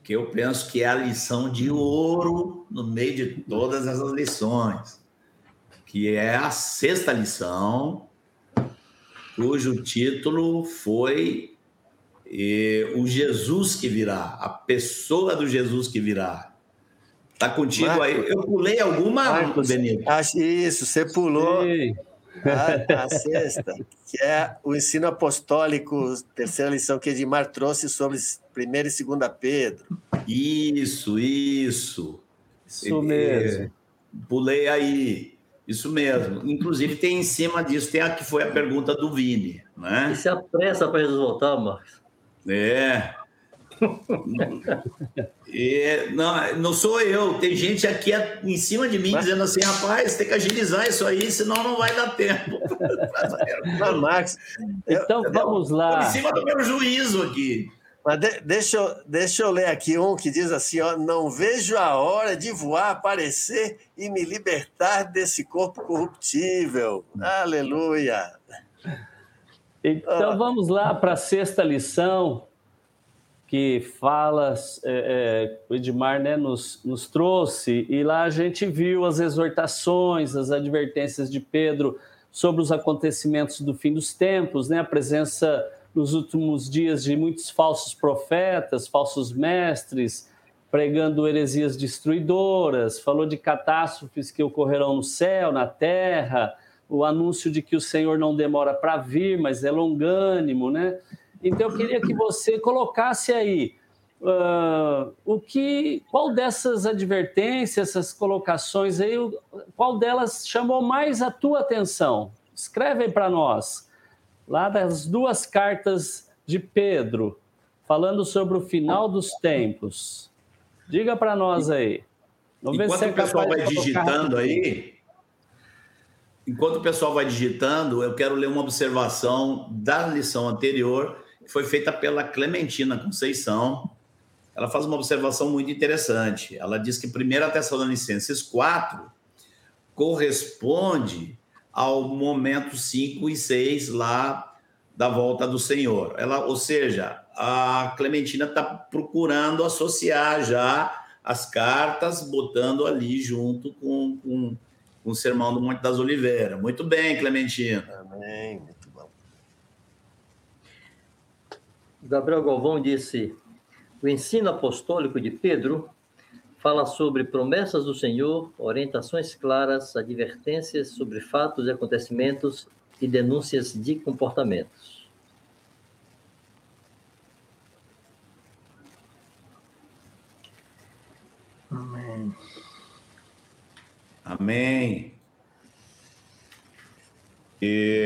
que eu penso que é a lição de ouro no meio de todas essas lições, que é a sexta lição, cujo título foi eh, O Jesus que virá, a pessoa do Jesus que virá. Tá contigo Marcos. aí? Eu pulei alguma, Marcos, Benito? Acho- Isso, você pulou Ei, a, a sexta, que é o ensino apostólico, terceira lição que Edmar trouxe sobre primeira e segunda Pedro. Isso, isso. isso mesmo. Pulei aí. Isso mesmo. Inclusive, tem em cima disso, tem a que foi a pergunta do Vini, E né? se apressa para Jesus voltar, Marcos. É. É, não, não sou eu. Tem gente aqui em cima de mim Mas- dizendo assim, rapaz, tem que agilizar isso aí, senão não vai dar tempo. Mas, Marcos, eu- Então vamos Estou lá. em cima do meu juízo aqui. Mas de- deixa, eu, deixa eu ler aqui um que diz assim: ó, não vejo a hora de voar, aparecer e me libertar desse corpo corruptível. Aleluia. Então vamos lá para a sexta lição, que fala, é, é, o Edmar né, nos, nos trouxe, e lá a gente viu as exortações, as advertências de Pedro sobre os acontecimentos do fim dos tempos, né, a presença nos últimos dias de muitos falsos profetas, falsos mestres, pregando heresias destruidoras, falou de catástrofes que ocorrerão no céu, na terra, o anúncio de que o Senhor não demora para vir, mas é longânimo, né? Então eu queria que você colocasse aí uh, o que, qual dessas advertências, essas colocações aí, qual delas chamou mais a tua atenção? Escreve para nós, lá das duas cartas de Pedro, falando sobre o final dos tempos. Diga para nós aí. Vamos ver Enquanto é o pessoal vai digitando aí, enquanto o pessoal vai digitando, eu quero ler uma observação da lição anterior, que foi feita pela Clementina Conceição. Ela faz uma observação muito interessante. Ela diz que 1 Tessalonicenses 4 corresponde ao momento 5 e 6 lá da volta do Senhor. Ela, ou seja, a Clementina está procurando associar já as cartas, botando ali junto com, com, com o Sermão do Monte das Oliveiras. Muito bem, Clementina. Amém. Muito bom. Gabriel Galvão disse: o ensino apostólico de Pedro fala sobre promessas do Senhor, orientações claras, advertências sobre fatos e acontecimentos e denúncias de comportamentos. Amém. Amém. E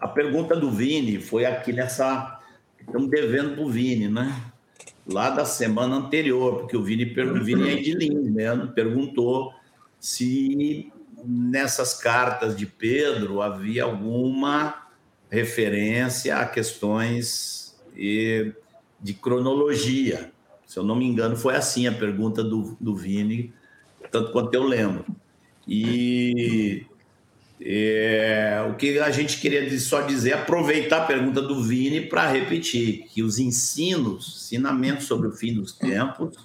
a pergunta do Vini foi aqui nessa. Estamos devendo para o Vini, né? Lá da semana anterior, porque o Vini, o Vini é de Lins mesmo, perguntou se nessas cartas de Pedro havia alguma referência a questões de cronologia. Se eu não me engano, foi assim a pergunta do, do Vini, tanto quanto eu lembro. E é, o que a gente queria só dizer, é aproveitar a pergunta do Vini para repetir que os ensinos, ensinamentos sobre o fim dos tempos,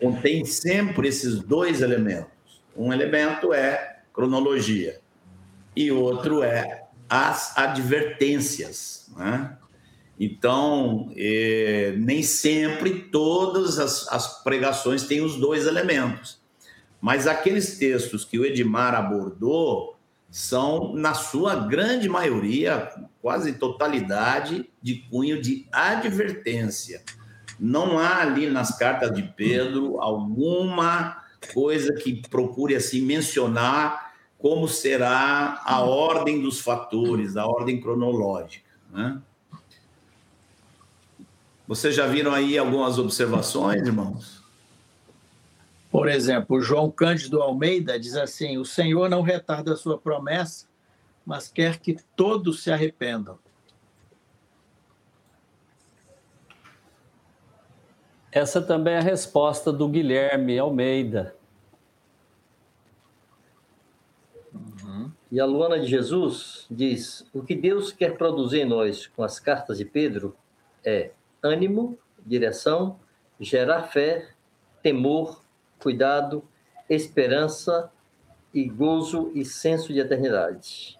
contém sempre esses dois elementos. Um elemento é cronologia e outro é as advertências. Né? Então, eh, nem sempre todas as, as pregações têm os dois elementos. Mas aqueles textos que o Edmar abordou são, na sua grande maioria, quase totalidade, de cunho de advertência. Não há ali nas cartas de Pedro alguma coisa que procure assim mencionar como será a ordem dos fatores, a ordem cronológica. Né? Vocês já viram aí algumas observações, irmãos? Por exemplo, João Cândido Almeida diz assim: O Senhor não retarda a sua promessa, mas quer que todos se arrependam. Essa também é a resposta do Guilherme Almeida. Uhum. E a Luana de Jesus diz: O que Deus quer produzir em nós com as cartas de Pedro é ânimo, direção, gerar fé, temor, cuidado, esperança e gozo e senso de eternidade.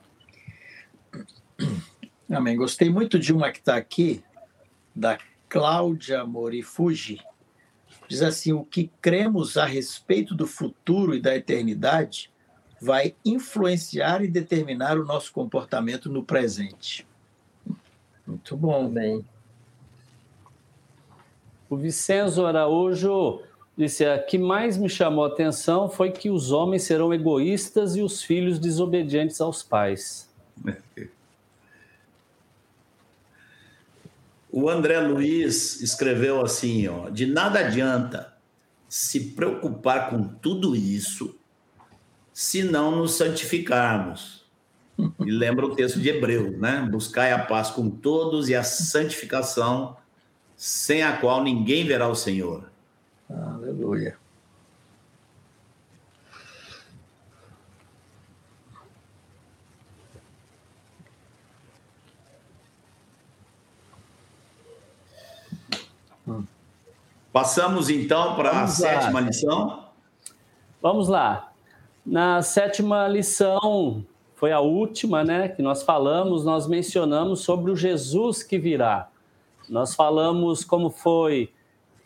Amém. Gostei muito de uma que está aqui, da Cláudia Morifuji, diz assim: o que cremos a respeito do futuro e da eternidade vai influenciar e determinar o nosso comportamento no presente. Muito bom. Bem. O Vicenzo Araújo disse: a que mais me chamou a atenção foi que os homens serão egoístas e os filhos desobedientes aos pais. O André Luiz escreveu assim: ó, de nada adianta se preocupar com tudo isso se não nos santificarmos. E lembra o texto de Hebreus, né? Buscai a paz com todos e a santificação, sem a qual ninguém verá o Senhor. Aleluia. Passamos então para a sétima lição. Vamos lá. Na sétima lição, foi a última, né, que nós falamos, nós mencionamos sobre o Jesus que virá. Nós falamos como foi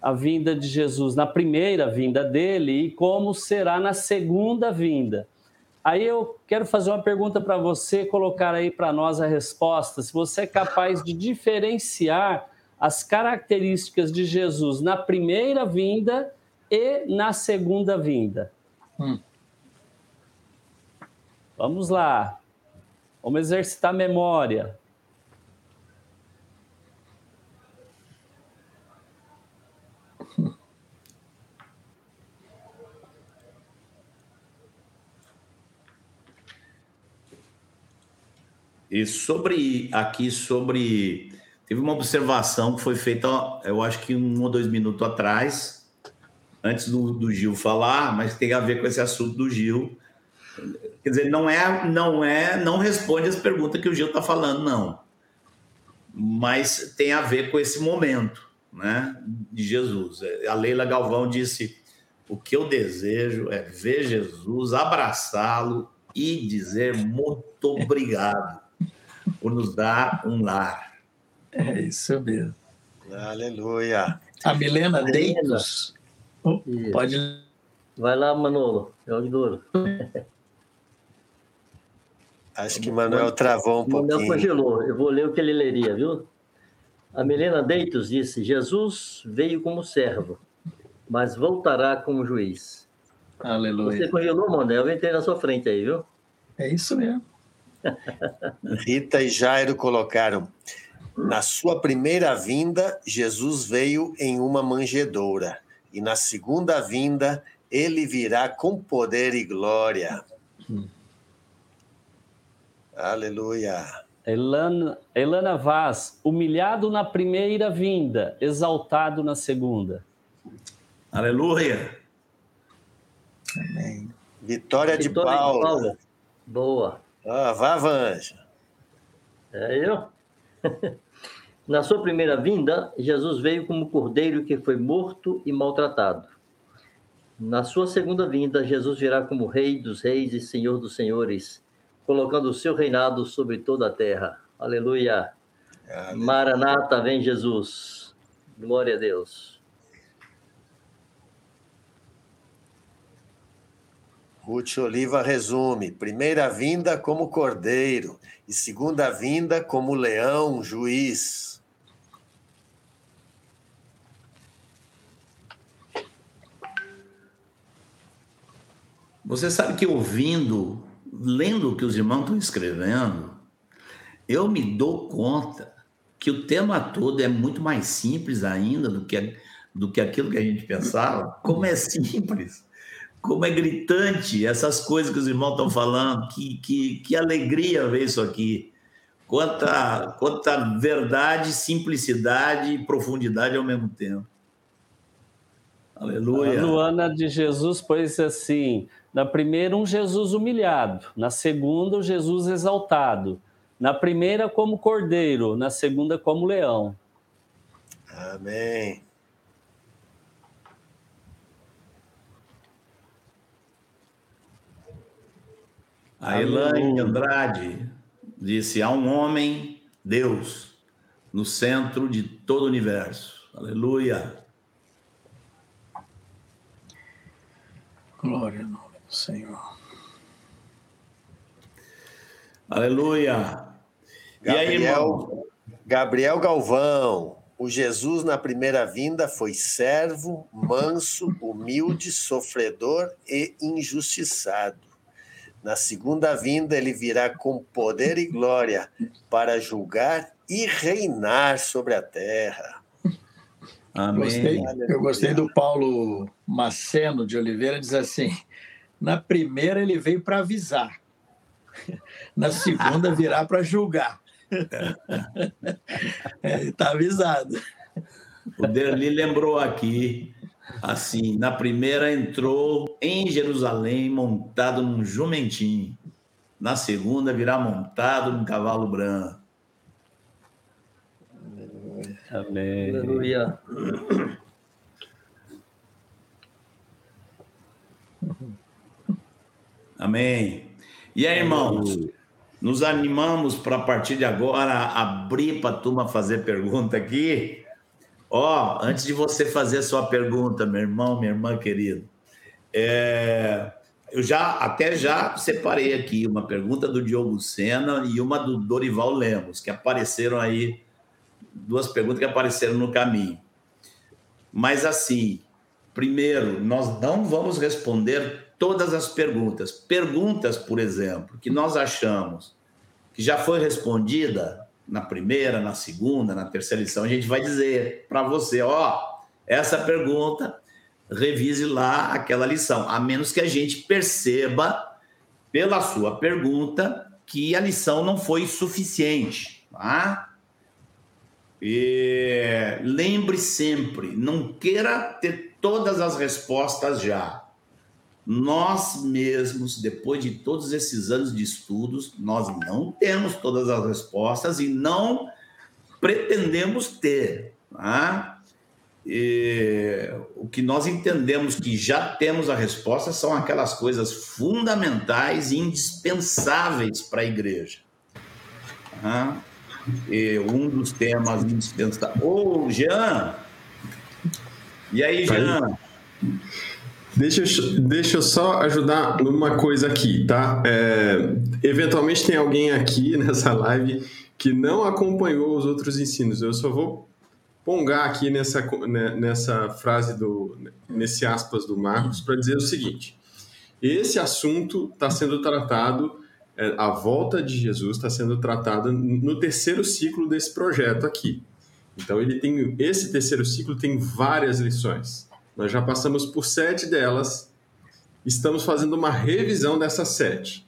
a vinda de Jesus na primeira vinda dele e como será na segunda vinda. Aí eu quero fazer uma pergunta para você, colocar aí para nós a resposta. Se você é capaz de diferenciar as características de Jesus na primeira vinda e na segunda vinda. Hum. Vamos lá. Vamos exercitar a memória. E sobre aqui sobre Teve uma observação que foi feita, eu acho que um ou dois minutos atrás, antes do, do Gil falar, mas tem a ver com esse assunto do Gil. Quer dizer, não é, não é, não responde as perguntas que o Gil está falando, não. Mas tem a ver com esse momento, né, de Jesus. A Leila Galvão disse: o que eu desejo é ver Jesus, abraçá-lo e dizer muito obrigado por nos dar um lar. É isso mesmo. Aleluia. A Milena Deitos. Oh, pode. Vai lá, Manolo. É o duro. Acho que Manuel travou um pouquinho. Manuel congelou. Eu vou ler o que ele leria, viu? A Milena Deitos disse: Jesus veio como servo, mas voltará como juiz. Aleluia. Você congelou, Manuel. Eu entrei na sua frente aí, viu? É isso mesmo. Rita e Jairo colocaram. Na sua primeira vinda, Jesus veio em uma manjedoura, e na segunda vinda, ele virá com poder e glória. Hum. Aleluia. Elana, Elana Vaz, humilhado na primeira vinda, exaltado na segunda. Aleluia. Amém. Vitória, Vitória de, Paula. de Paula. Boa. Ah, vá, Vanja. É eu? Na sua primeira vinda, Jesus veio como cordeiro que foi morto e maltratado. Na sua segunda vinda, Jesus virá como Rei dos Reis e Senhor dos Senhores, colocando o seu reinado sobre toda a terra. Aleluia. Aleluia. Maranata, vem Jesus. Glória a Deus. Ruth Oliva resume: primeira vinda como cordeiro e segunda vinda como leão, juiz. Você sabe que ouvindo, lendo o que os irmãos estão escrevendo, eu me dou conta que o tema todo é muito mais simples ainda do que, do que aquilo que a gente pensava. Como é simples como é gritante essas coisas que os irmãos estão falando, que, que, que alegria ver isso aqui. Quanta, quanta verdade, simplicidade e profundidade ao mesmo tempo. Aleluia. A Luana de Jesus pôs assim: na primeira, um Jesus humilhado, na segunda, um Jesus exaltado, na primeira, como cordeiro, na segunda, como leão. Amém. A Elaine Andrade disse: há um homem, Deus, no centro de todo o universo. Aleluia. Glória ao nome do Senhor. Aleluia. E aí, irmão? Gabriel, Gabriel Galvão. O Jesus na primeira vinda foi servo, manso, humilde, sofredor e injustiçado. Na segunda vinda, ele virá com poder e glória para julgar e reinar sobre a terra. Amém. Gostei, eu gostei do Paulo Maceno de Oliveira, diz assim: na primeira ele veio para avisar, na segunda virá para julgar. Está avisado. O Derli lembrou aqui, assim, na primeira entrou em Jerusalém montado num jumentinho. Na segunda virá montado num cavalo branco. Amém. Aleluia. Amém. E aí, irmãos, nos animamos para a partir de agora abrir para a turma fazer pergunta aqui. Ó, antes de você fazer a sua pergunta, meu irmão, minha irmã querida, é, eu já até já separei aqui uma pergunta do Diogo Sena e uma do Dorival Lemos, que apareceram aí, duas perguntas que apareceram no caminho. Mas assim, primeiro, nós não vamos responder todas as perguntas. Perguntas, por exemplo, que nós achamos que já foi respondida na primeira, na segunda, na terceira lição, a gente vai dizer para você, ó, essa pergunta, revise lá aquela lição, a menos que a gente perceba pela sua pergunta que a lição não foi suficiente, tá? E lembre sempre, não queira ter todas as respostas já nós mesmos, depois de todos esses anos de estudos, nós não temos todas as respostas e não pretendemos ter. Tá? E, o que nós entendemos que já temos a resposta são aquelas coisas fundamentais e indispensáveis para a igreja. Tá? E um dos temas indispensáveis. Ô, Jean! E aí, Jean? Deixa eu, deixa eu só ajudar numa coisa aqui, tá? É, eventualmente tem alguém aqui nessa live que não acompanhou os outros ensinos. Eu só vou pongar aqui nessa, né, nessa frase do nesse aspas do Marcos para dizer o seguinte: esse assunto está sendo tratado, é, a volta de Jesus está sendo tratada no terceiro ciclo desse projeto aqui. Então ele tem esse terceiro ciclo tem várias lições. Nós já passamos por sete delas, estamos fazendo uma revisão dessas sete.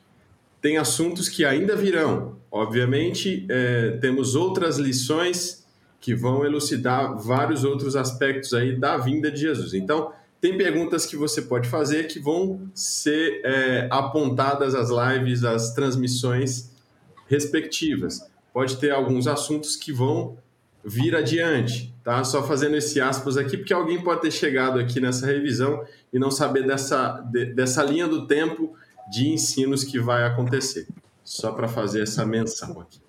Tem assuntos que ainda virão. Obviamente, é, temos outras lições que vão elucidar vários outros aspectos aí da vinda de Jesus. Então, tem perguntas que você pode fazer que vão ser é, apontadas às lives, às transmissões respectivas. Pode ter alguns assuntos que vão vir adiante, tá? Só fazendo esse aspas aqui, porque alguém pode ter chegado aqui nessa revisão e não saber dessa, de, dessa linha do tempo de ensinos que vai acontecer. Só para fazer essa menção aqui.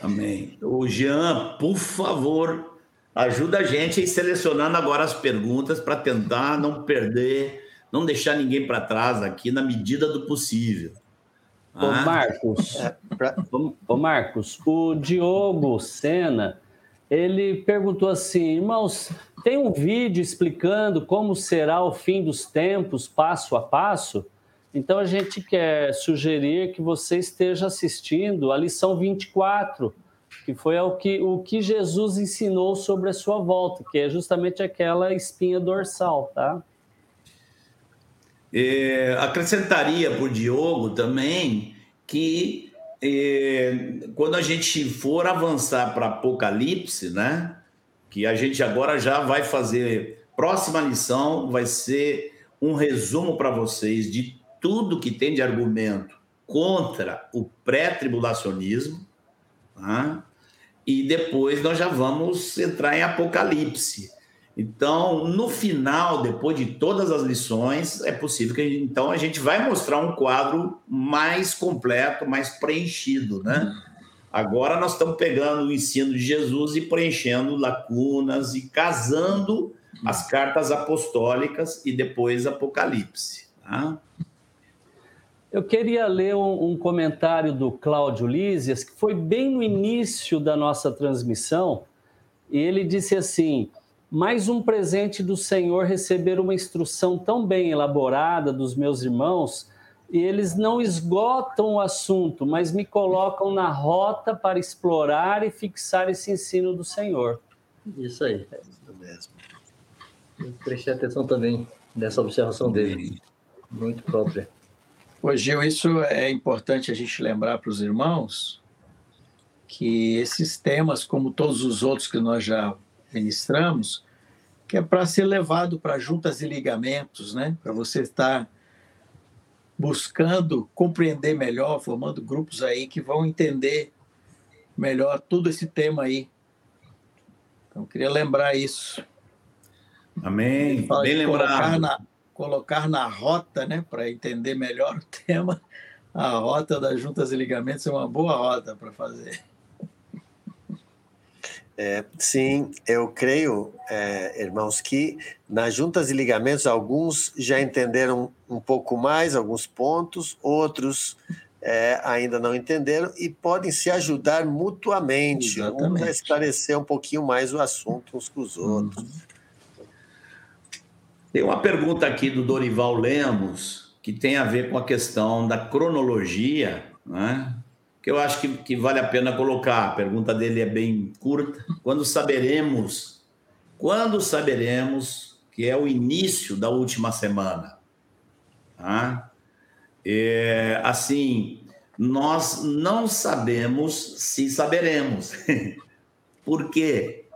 Amém. O Jean, por favor, ajuda a gente em selecionando agora as perguntas para tentar não perder, não deixar ninguém para trás aqui na medida do possível. Ô, Marcos, é, ô, Marcos, o Diogo Sena ele perguntou assim: irmãos, tem um vídeo explicando como será o fim dos tempos, passo a passo? Então a gente quer sugerir que você esteja assistindo a lição 24, que foi o que, o que Jesus ensinou sobre a sua volta, que é justamente aquela espinha dorsal, tá? É, acrescentaria para o Diogo também que é, quando a gente for avançar para Apocalipse, né? Que a gente agora já vai fazer. Próxima lição vai ser um resumo para vocês de tudo que tem de argumento contra o pré-tribulacionismo, tá? e depois nós já vamos entrar em Apocalipse. Então, no final, depois de todas as lições, é possível que então a gente vai mostrar um quadro mais completo, mais preenchido, né? Agora nós estamos pegando o ensino de Jesus e preenchendo lacunas e casando as cartas apostólicas e depois Apocalipse. Tá? Eu queria ler um, um comentário do Cláudio Lísias, que foi bem no início da nossa transmissão, e ele disse assim: mais um presente do Senhor receber uma instrução tão bem elaborada dos meus irmãos, e eles não esgotam o assunto, mas me colocam na rota para explorar e fixar esse ensino do Senhor. Isso aí. É isso mesmo. Eu prestei atenção também nessa observação dele, muito própria. Ô Gil, isso é importante a gente lembrar para os irmãos que esses temas, como todos os outros que nós já ministramos, que é para ser levado para juntas e ligamentos, né? Para você estar buscando compreender melhor, formando grupos aí que vão entender melhor todo esse tema aí. Então, queria lembrar isso. Amém. Bem lembrado colocar na rota, né, para entender melhor o tema, a rota das juntas e ligamentos é uma boa rota para fazer. É, sim, eu creio, é, irmãos, que nas juntas e ligamentos alguns já entenderam um pouco mais alguns pontos, outros é, ainda não entenderam e podem se ajudar mutuamente, Exatamente. um a esclarecer um pouquinho mais o assunto uns com os outros. Uhum. Tem uma pergunta aqui do Dorival Lemos que tem a ver com a questão da cronologia, né? Que eu acho que, que vale a pena colocar. A pergunta dele é bem curta. Quando saberemos, quando saberemos que é o início da última semana? Tá? É, assim, nós não sabemos se saberemos. Por quê?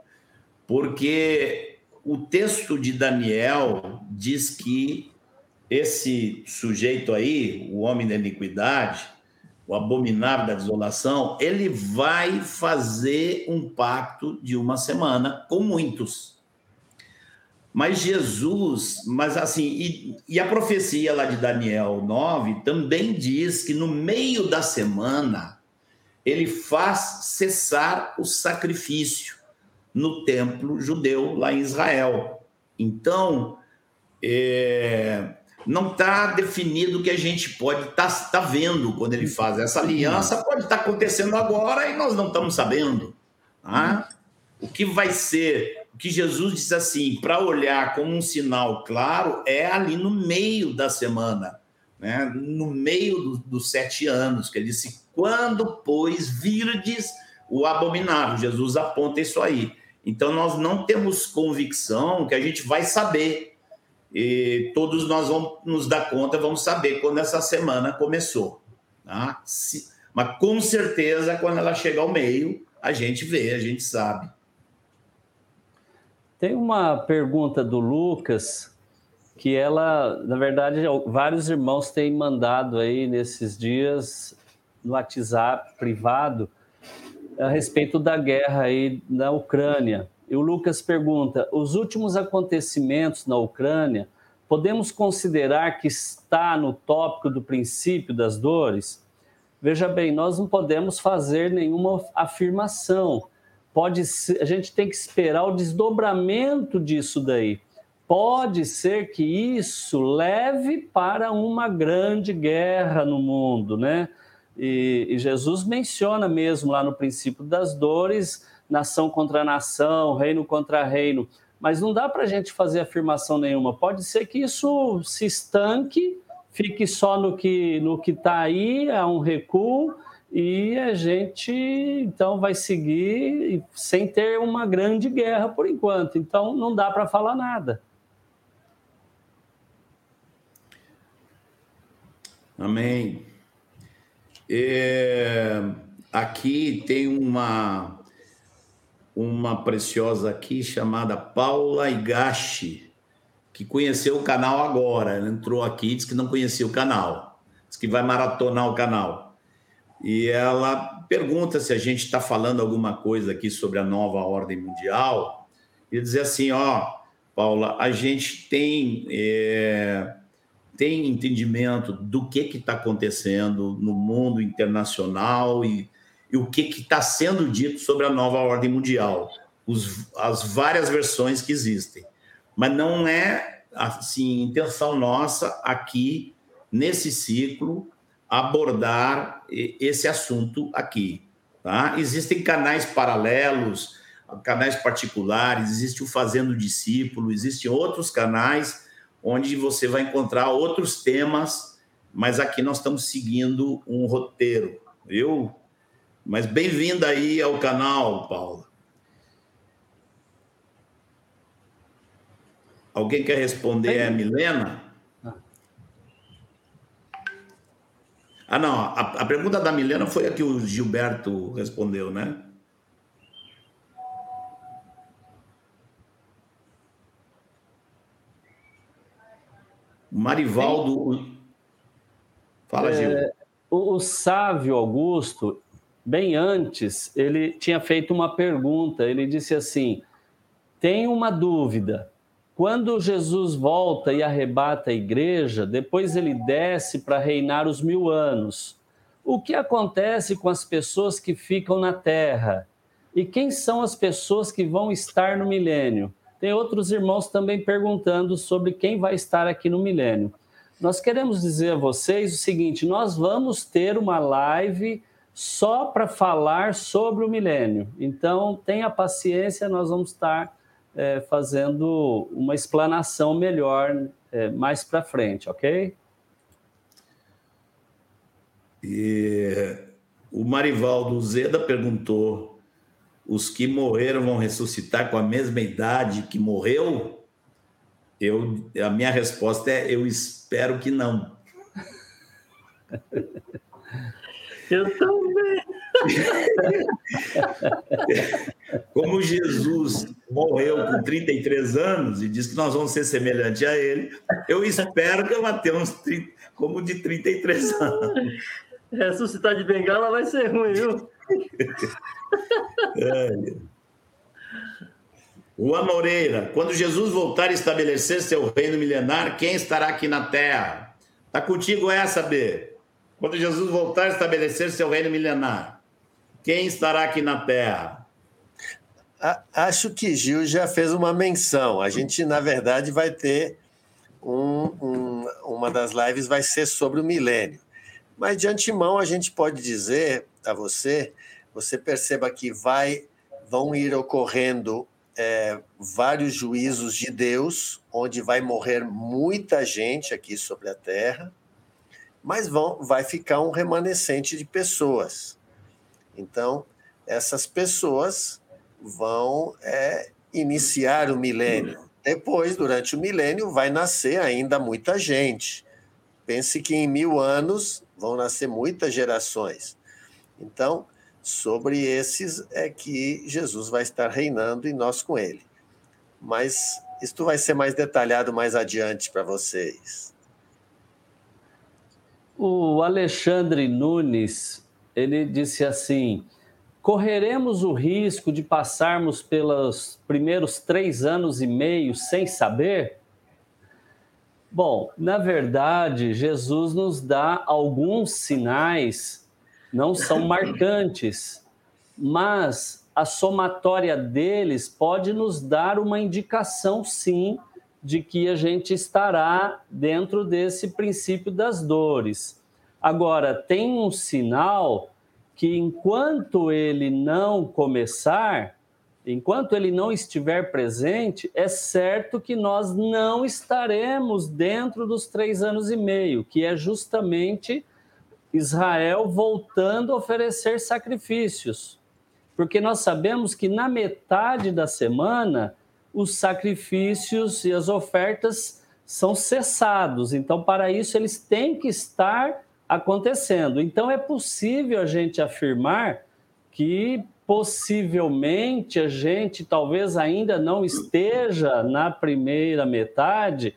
Porque o texto de Daniel diz que esse sujeito aí, o homem da iniquidade, o abominável da desolação, ele vai fazer um pacto de uma semana com muitos. Mas Jesus, mas assim, e, e, a profecia lá de Daniel 9 também diz que no meio da semana ele faz cessar o sacrifício no templo judeu lá em Israel. Então, é, não está definido o que a gente pode estar tá, tá vendo quando ele faz essa aliança, pode estar tá acontecendo agora e nós não estamos sabendo. Tá? O que vai ser, o que Jesus diz assim, para olhar como um sinal claro, é ali no meio da semana, né? no meio do, dos sete anos, que ele disse: quando, pois, virdes o abominável. Jesus aponta isso aí. Então, nós não temos convicção que a gente vai saber. E todos nós vamos nos dar conta, vamos saber quando essa semana começou. Tá? Se, mas com certeza, quando ela chega ao meio, a gente vê, a gente sabe. Tem uma pergunta do Lucas que ela, na verdade, vários irmãos têm mandado aí nesses dias no WhatsApp privado a respeito da guerra aí na Ucrânia. E o Lucas pergunta: os últimos acontecimentos na Ucrânia podemos considerar que está no tópico do princípio das dores? Veja bem, nós não podemos fazer nenhuma afirmação. Pode ser, a gente tem que esperar o desdobramento disso daí. Pode ser que isso leve para uma grande guerra no mundo, né? E, e Jesus menciona mesmo lá no princípio das dores, nação contra nação, reino contra reino. Mas não dá para a gente fazer afirmação nenhuma. Pode ser que isso se estanque, fique só no que no que está aí, é um recuo, e a gente então vai seguir sem ter uma grande guerra por enquanto. Então não dá para falar nada. Amém. É, aqui tem uma uma preciosa aqui chamada Paula Igashi, que conheceu o canal agora. Ela entrou aqui e disse que não conhecia o canal. Diz que vai maratonar o canal. E ela pergunta se a gente está falando alguma coisa aqui sobre a nova ordem mundial. E dizer assim, ó, Paula, a gente tem é, tem entendimento do que está acontecendo no mundo internacional e, e o que está sendo dito sobre a nova ordem mundial, os, as várias versões que existem. Mas não é assim intenção nossa aqui nesse ciclo abordar esse assunto aqui. Tá? Existem canais paralelos, canais particulares, existe o Fazendo Discípulo, existem outros canais onde você vai encontrar outros temas, mas aqui nós estamos seguindo um roteiro, viu? Mas bem-vinda aí ao canal, Paula. Alguém quer responder? A Milena? Ah, não. A, a, pergunta da Milena foi a que o Gilberto respondeu, né? Marivaldo. Fala, Gil. É, o, o Sávio Augusto, bem antes, ele tinha feito uma pergunta. Ele disse assim: Tenho uma dúvida. Quando Jesus volta e arrebata a igreja, depois ele desce para reinar os mil anos. O que acontece com as pessoas que ficam na terra? E quem são as pessoas que vão estar no milênio? Tem outros irmãos também perguntando sobre quem vai estar aqui no milênio. Nós queremos dizer a vocês o seguinte: nós vamos ter uma live só para falar sobre o milênio. Então, tenha paciência, nós vamos estar é, fazendo uma explanação melhor é, mais para frente, ok? E o Marivaldo Zeda perguntou os que morreram vão ressuscitar com a mesma idade que morreu? Eu, a minha resposta é: eu espero que não. Eu também. Como Jesus morreu com 33 anos e disse que nós vamos ser semelhantes a ele, eu espero que eu vá ter uns 30, como de 33 anos. Ressuscitar de bengala vai ser ruim, viu? é. Juan Moreira, quando Jesus voltar e estabelecer seu reino milenar, quem estará aqui na terra? Está contigo essa, B. Quando Jesus voltar a estabelecer seu reino milenar, quem estará aqui na terra? Acho que Gil já fez uma menção. A gente, na verdade, vai ter um, um, uma das lives vai ser sobre o milênio. Mas de antemão a gente pode dizer a você, você perceba que vai, vão ir ocorrendo é, vários juízos de Deus, onde vai morrer muita gente aqui sobre a Terra, mas vão, vai ficar um remanescente de pessoas. Então, essas pessoas vão é, iniciar o milênio. Depois, durante o milênio, vai nascer ainda muita gente. Pense que em mil anos vão nascer muitas gerações. Então, sobre esses é que Jesus vai estar reinando e nós com ele. Mas isto vai ser mais detalhado mais adiante para vocês. O Alexandre Nunes, ele disse assim: correremos o risco de passarmos pelos primeiros três anos e meio sem saber? Bom, na verdade, Jesus nos dá alguns sinais, não são marcantes, mas a somatória deles pode nos dar uma indicação, sim, de que a gente estará dentro desse princípio das dores. Agora, tem um sinal que enquanto ele não começar, enquanto ele não estiver presente, é certo que nós não estaremos dentro dos três anos e meio, que é justamente Israel voltando a oferecer sacrifícios. Porque nós sabemos que na metade da semana, os sacrifícios e as ofertas são cessados. Então, para isso, eles têm que estar acontecendo. Então, é possível a gente afirmar que possivelmente a gente talvez ainda não esteja na primeira metade,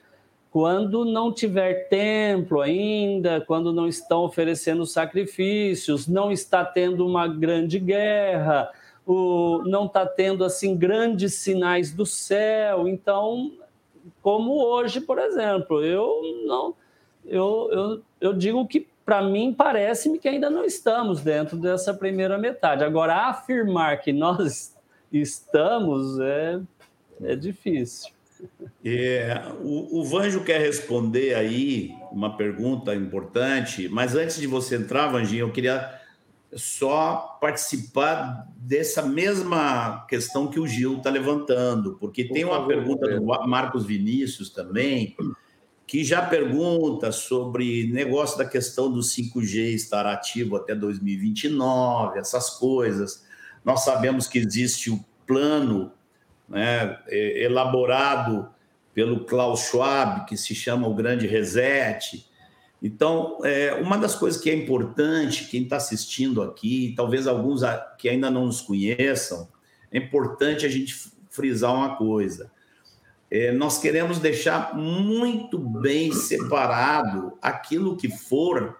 quando não tiver templo ainda, quando não estão oferecendo sacrifícios, não está tendo uma grande guerra, o, não está tendo assim grandes sinais do céu. Então, como hoje, por exemplo, eu não, eu, eu, eu digo que para mim parece-me que ainda não estamos dentro dessa primeira metade. Agora, afirmar que nós estamos é, é difícil. É, o, o Vanjo quer responder aí uma pergunta importante, mas antes de você entrar, Vanjinho, eu queria só participar dessa mesma questão que o Gil está levantando, porque Por tem uma favor, pergunta do Marcos Vinícius também, que já pergunta sobre negócio da questão do 5G estar ativo até 2029, essas coisas. Nós sabemos que existe o plano né, elaborado pelo Klaus Schwab, que se chama o Grande Reset. Então, é, uma das coisas que é importante, quem está assistindo aqui, talvez alguns que ainda não nos conheçam, é importante a gente frisar uma coisa é, nós queremos deixar muito bem separado aquilo que for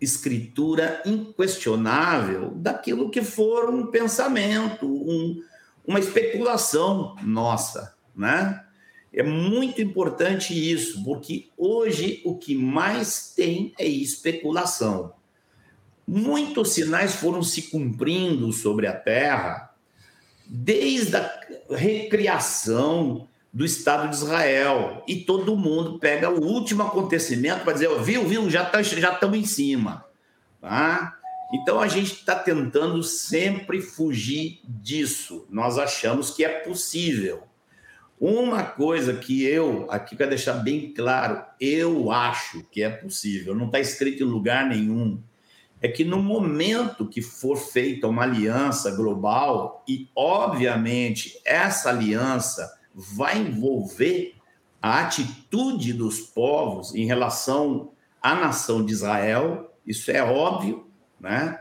escritura inquestionável daquilo que for um pensamento, um, uma especulação nossa, né? É muito importante isso, porque hoje o que mais tem é especulação. Muitos sinais foram se cumprindo sobre a Terra, desde a recriação do Estado de Israel. E todo mundo pega o último acontecimento para dizer, viu, viu, já tá, já estamos em cima. Tá? Então a gente está tentando sempre fugir disso. Nós achamos que é possível. Uma coisa que eu, aqui para deixar bem claro, eu acho que é possível, não está escrito em lugar nenhum, é que no momento que for feita uma aliança global, e obviamente essa aliança vai envolver a atitude dos povos em relação à nação de Israel, isso é óbvio, né?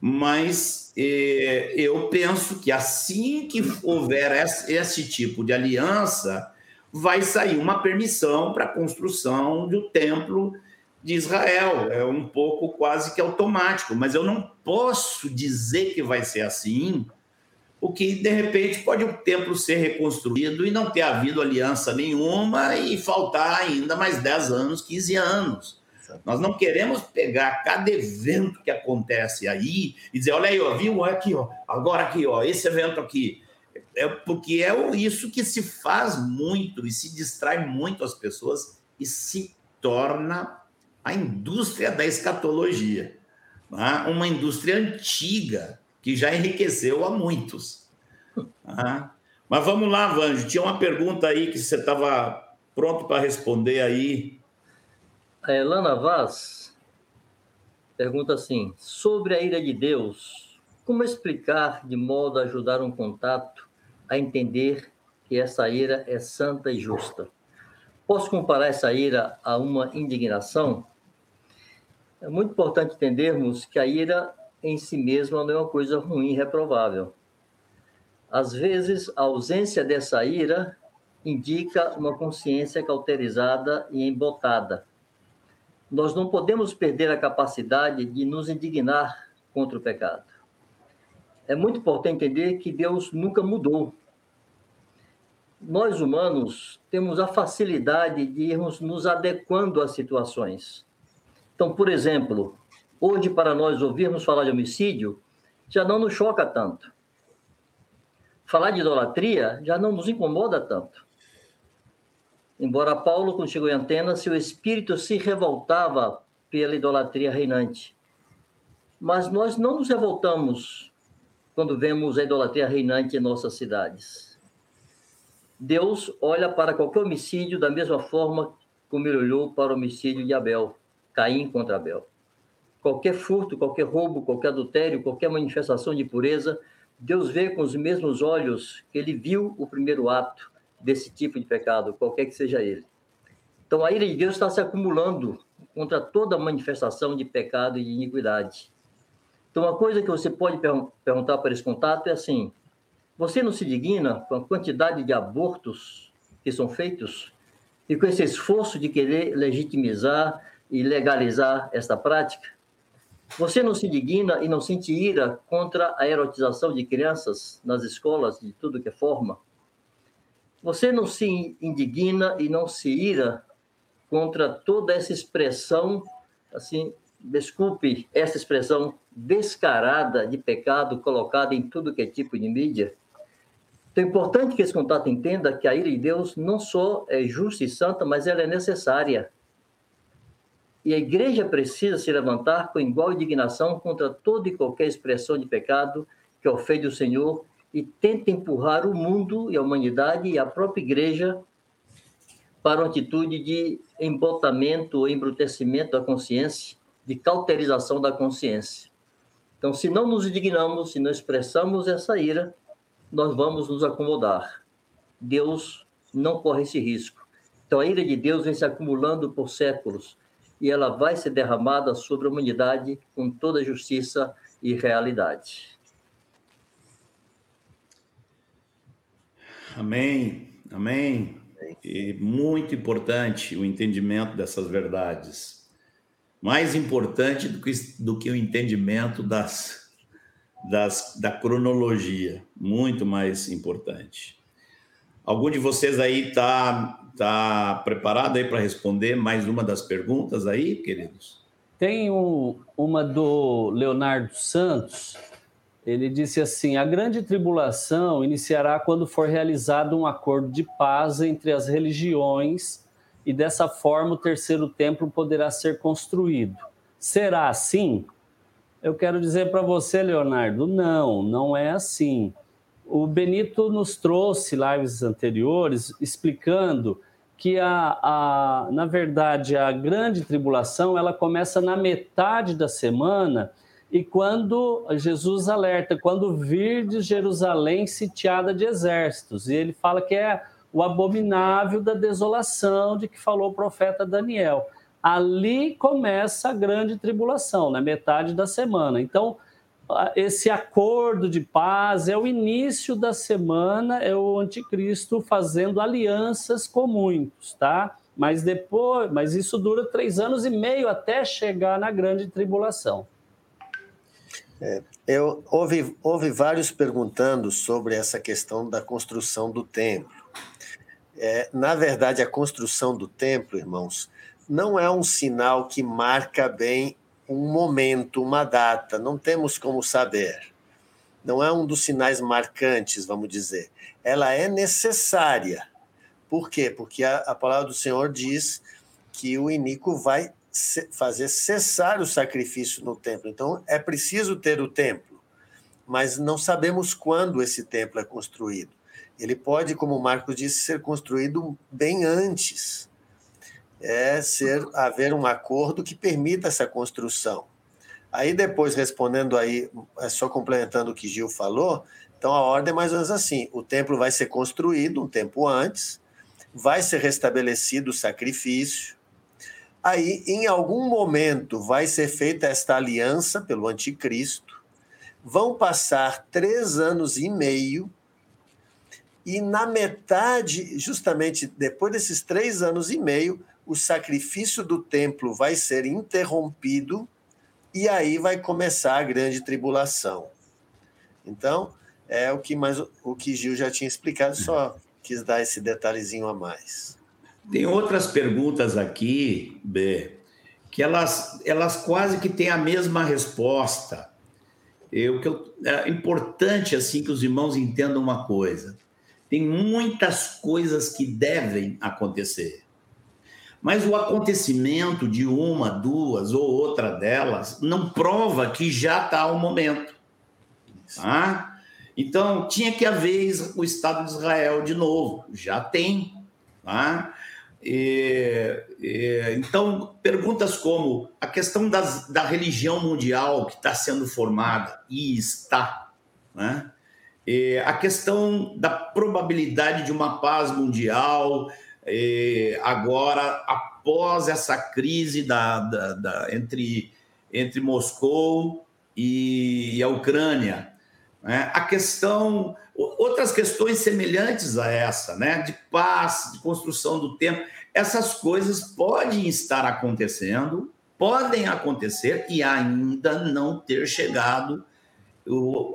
Mas eh, eu penso que assim que houver esse, esse tipo de aliança, vai sair uma permissão para a construção do templo de Israel. É um pouco quase que automático, mas eu não posso dizer que vai ser assim, o que de repente pode o templo ser reconstruído e não ter havido aliança nenhuma e faltar ainda mais 10 anos, 15 anos. Nós não queremos pegar cada evento que acontece aí e dizer, olha aí, ó, viu aqui, ó, agora aqui, ó, esse evento aqui. É porque é isso que se faz muito e se distrai muito as pessoas e se torna a indústria da escatologia, tá? uma indústria antiga que já enriqueceu a muitos. Ah, mas vamos lá, Vanjo. Tinha uma pergunta aí que você estava pronto para responder aí. A Elana Vaz pergunta assim: sobre a ira de Deus, como explicar de modo a ajudar um contato a entender que essa ira é santa e justa? Posso comparar essa ira a uma indignação? É muito importante entendermos que a ira em si mesma não é uma coisa ruim, reprovável. Às vezes, a ausência dessa ira indica uma consciência cauterizada e embotada. Nós não podemos perder a capacidade de nos indignar contra o pecado. É muito importante entender que Deus nunca mudou. Nós humanos temos a facilidade de irmos nos adequando às situações. Então, por exemplo, Hoje, para nós ouvirmos falar de homicídio, já não nos choca tanto. Falar de idolatria já não nos incomoda tanto. Embora Paulo, chegou em Atenas, seu espírito se revoltava pela idolatria reinante. Mas nós não nos revoltamos quando vemos a idolatria reinante em nossas cidades. Deus olha para qualquer homicídio da mesma forma como ele olhou para o homicídio de Abel, Caim contra Abel. Qualquer furto, qualquer roubo, qualquer adultério, qualquer manifestação de pureza, Deus vê com os mesmos olhos que ele viu o primeiro ato desse tipo de pecado, qualquer que seja ele. Então a ira de Deus está se acumulando contra toda manifestação de pecado e de iniquidade. Então, uma coisa que você pode per perguntar para esse contato é assim: você não se digna com a quantidade de abortos que são feitos e com esse esforço de querer legitimizar e legalizar esta prática? Você não se digna e não sente ira contra a erotização de crianças nas escolas, de tudo que é forma? Você não se indigna e não se ira contra toda essa expressão, assim, desculpe essa expressão descarada de pecado colocada em tudo que é tipo de mídia? Então é importante que esse contato entenda que a ira de Deus não só é justa e santa, mas ela é necessária. E a igreja precisa se levantar com igual indignação contra toda e qualquer expressão de pecado que ofende o Senhor e tenta empurrar o mundo e a humanidade e a própria igreja para uma atitude de embotamento ou embrutecimento da consciência, de cauterização da consciência. Então, se não nos indignamos, se não expressamos essa ira, nós vamos nos acomodar. Deus não corre esse risco. Então, a ira de Deus vem se acumulando por séculos e ela vai ser derramada sobre a humanidade com toda justiça e realidade. Amém, amém. E muito importante o entendimento dessas verdades. Mais importante do que, do que o entendimento das, das, da cronologia. Muito mais importante. Algum de vocês aí está Está preparado aí para responder mais uma das perguntas aí, queridos? Tem um, uma do Leonardo Santos. Ele disse assim: a grande tribulação iniciará quando for realizado um acordo de paz entre as religiões e dessa forma o terceiro templo poderá ser construído. Será assim? Eu quero dizer para você, Leonardo, não, não é assim. O Benito nos trouxe lives anteriores explicando que a, a, na verdade a grande tribulação ela começa na metade da semana e quando Jesus alerta, quando vir de Jerusalém sitiada de exércitos, e ele fala que é o abominável da desolação de que falou o profeta Daniel. Ali começa a grande tribulação, na metade da semana. Então, esse acordo de paz é o início da semana, é o anticristo fazendo alianças com muitos, tá? Mas depois, mas isso dura três anos e meio até chegar na grande tribulação. É, eu houve, houve vários perguntando sobre essa questão da construção do templo. É, na verdade, a construção do templo, irmãos, não é um sinal que marca bem um momento, uma data, não temos como saber. Não é um dos sinais marcantes, vamos dizer. Ela é necessária. Por quê? Porque a, a palavra do Senhor diz que o iníquo vai fazer cessar o sacrifício no templo. Então, é preciso ter o templo, mas não sabemos quando esse templo é construído. Ele pode, como Marcos disse, ser construído bem antes é ser haver um acordo que permita essa construção. Aí depois respondendo aí, é só complementando o que Gil falou, então a ordem é mais ou menos assim: o templo vai ser construído um tempo antes, vai ser restabelecido o sacrifício. Aí, em algum momento, vai ser feita esta aliança pelo anticristo. Vão passar três anos e meio e na metade, justamente depois desses três anos e meio, o sacrifício do templo vai ser interrompido e aí vai começar a grande tribulação. Então, é o que mais o que Gil já tinha explicado, só quis dar esse detalhezinho a mais. Tem outras perguntas aqui, B, que elas, elas quase que têm a mesma resposta. Eu, que eu, é importante assim que os irmãos entendam uma coisa. Tem muitas coisas que devem acontecer Mas o acontecimento de uma, duas ou outra delas não prova que já está o momento. Tá? Então, tinha que haver o Estado de Israel de novo. Já tem. Tá? E, e, então, perguntas como a questão das, da religião mundial que está sendo formada e está, né? E a questão da probabilidade de uma paz mundial, agora, após essa crise da, da, da, entre, entre Moscou e, e a Ucrânia, né? a questão, outras questões semelhantes a essa, né? de paz, de construção do tempo, essas coisas podem estar acontecendo, podem acontecer e ainda não ter chegado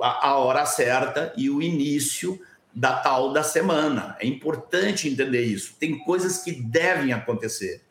a hora certa e o início da tal da semana. É importante entender isso. Tem coisas que devem acontecer,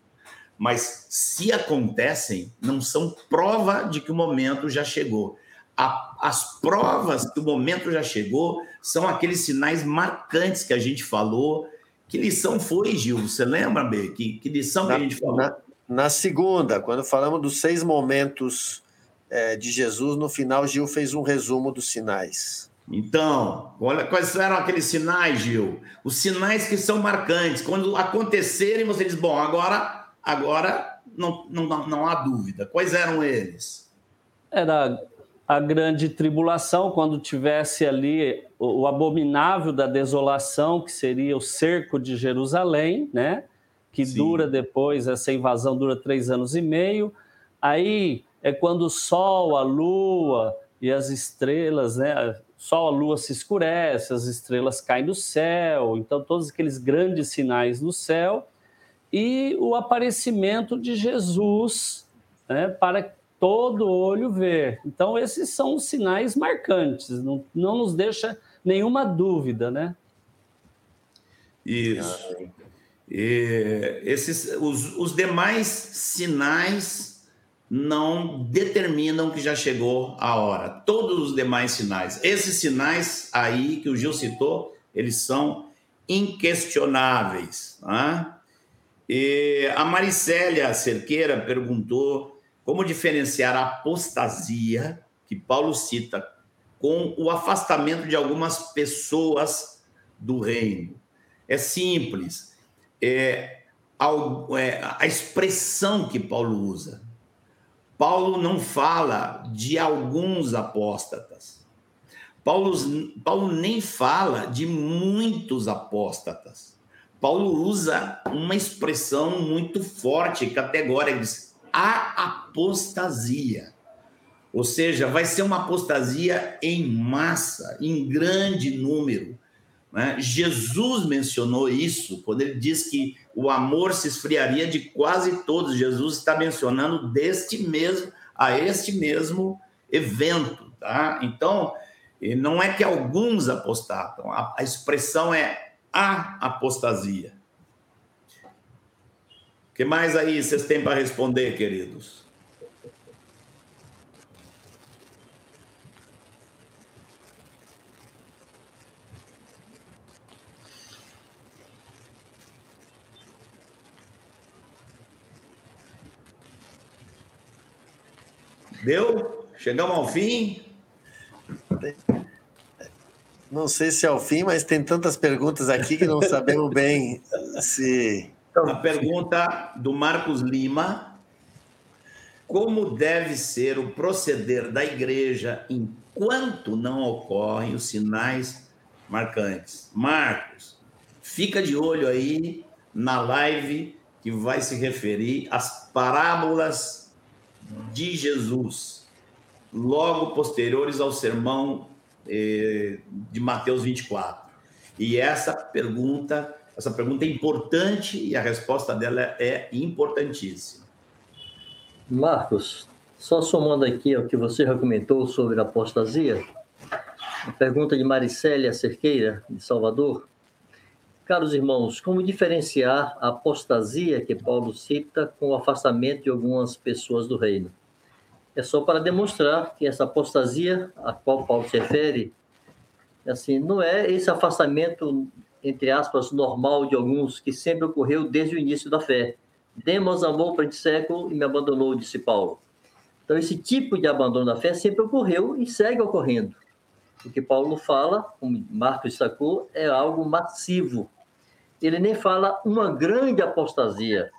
mas se acontecem, não são prova de que o momento já chegou. As provas que o momento já chegou são aqueles sinais marcantes que a gente falou. Que lição foi, Gil? Você lembra, B? Que, que lição na, que a gente falou? Na, na segunda, quando falamos dos seis momentos é, de Jesus, no final, Gil fez um resumo dos sinais. Então, olha quais eram aqueles sinais, Gil? Os sinais que são marcantes. Quando acontecerem, você diz: bom, agora, agora não, não, não há dúvida. Quais eram eles? Era a grande tribulação, quando tivesse ali o, o abominável da desolação, que seria o cerco de Jerusalém, né? Que Sim. dura depois, essa invasão dura três anos e meio. Aí é quando o sol, a lua e as estrelas, né? Sol, a lua se escurece, as estrelas caem do céu, então todos aqueles grandes sinais no céu e o aparecimento de Jesus, né? Para todo olho ver. Então esses são os sinais marcantes, não, não nos deixa nenhuma dúvida, né? Isso. E esses, os, os demais sinais não determinam que já chegou a hora. Todos os demais sinais, esses sinais aí que o Gil citou, eles são inquestionáveis. Tá? E a Maricélia Cerqueira perguntou como diferenciar a apostasia, que Paulo cita, com o afastamento de algumas pessoas do reino. É simples. É, a, é, a expressão que Paulo usa Paulo não fala de alguns apóstatas. Paulo, Paulo nem fala de muitos apóstatas. Paulo usa uma expressão muito forte, categórica, a apostasia. Ou seja, vai ser uma apostasia em massa, em grande número. Né? Jesus mencionou isso quando ele diz que o amor se esfriaria de quase todos. Jesus está mencionando deste mesmo a este mesmo evento, tá? Então, não é que alguns apostatam, a, a expressão é a apostasia. Que mais aí vocês têm para responder, queridos? Deu? Chegamos ao fim? Não sei se é o fim, mas tem tantas perguntas aqui que não sabemos bem se. A pergunta do Marcos Lima: Como deve ser o proceder da igreja enquanto não ocorrem os sinais marcantes? Marcos, fica de olho aí na live que vai se referir às parábolas de Jesus, logo posteriores ao sermão eh, de Mateus 24. E essa pergunta, essa pergunta é importante e a resposta dela é importantíssima. Marcos, só somando aqui o que você já comentou sobre a apostasia, a pergunta de Maricélia Cerqueira, de Salvador. Caros irmãos, como diferenciar a apostasia que Paulo cita com o afastamento de algumas pessoas do reino? É só para demonstrar que essa apostasia a qual Paulo se refere, assim, não é esse afastamento, entre aspas, normal de alguns que sempre ocorreu desde o início da fé, Demos amou para século e me abandonou, disse Paulo. Então, esse tipo de abandono da fé sempre ocorreu e segue ocorrendo. O que Paulo fala, como Marcos destacou, é algo massivo. Ele nem fala uma grande apostasia.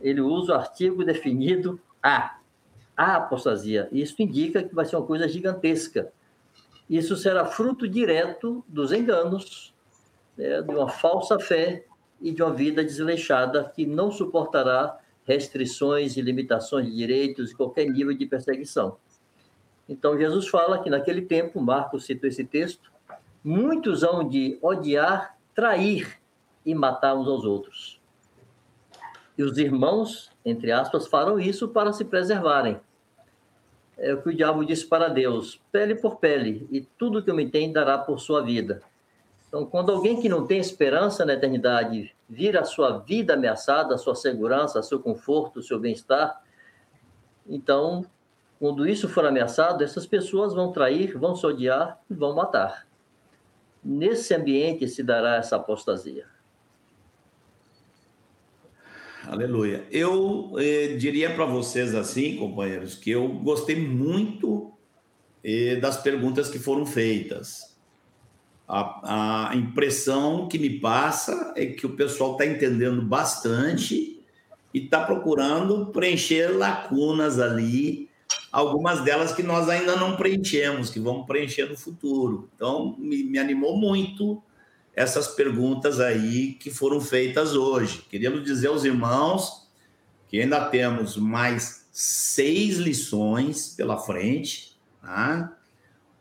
Ele usa o artigo definido a, a apostasia. Isso indica que vai ser uma coisa gigantesca. Isso será fruto direto dos enganos, né, de uma falsa fé e de uma vida desleixada que não suportará restrições e limitações de direitos e qualquer nível de perseguição. Então, Jesus fala que naquele tempo, Marcos citou esse texto, muitos hão de odiar, trair e matar uns aos outros. E os irmãos, entre aspas, farão isso para se preservarem. É o que o diabo disse para Deus: pele por pele, e tudo que eu me tem dará por sua vida. Então, quando alguém que não tem esperança na eternidade vira a sua vida ameaçada, a sua segurança, seu conforto, seu bem-estar, então quando isso for ameaçado, essas pessoas vão trair, vão se odiar e vão matar. Nesse ambiente se dará essa apostasia. Aleluia. Eu eh, diria para vocês assim, companheiros, que eu gostei muito eh, das perguntas que foram feitas. A, a impressão que me passa é que o pessoal está entendendo bastante e está procurando preencher lacunas ali algumas delas que nós ainda não preenchemos, que vamos preencher no futuro. Então, me, me animou muito essas perguntas aí que foram feitas hoje. Queríamos dizer aos irmãos que ainda temos mais seis lições pela frente, tá?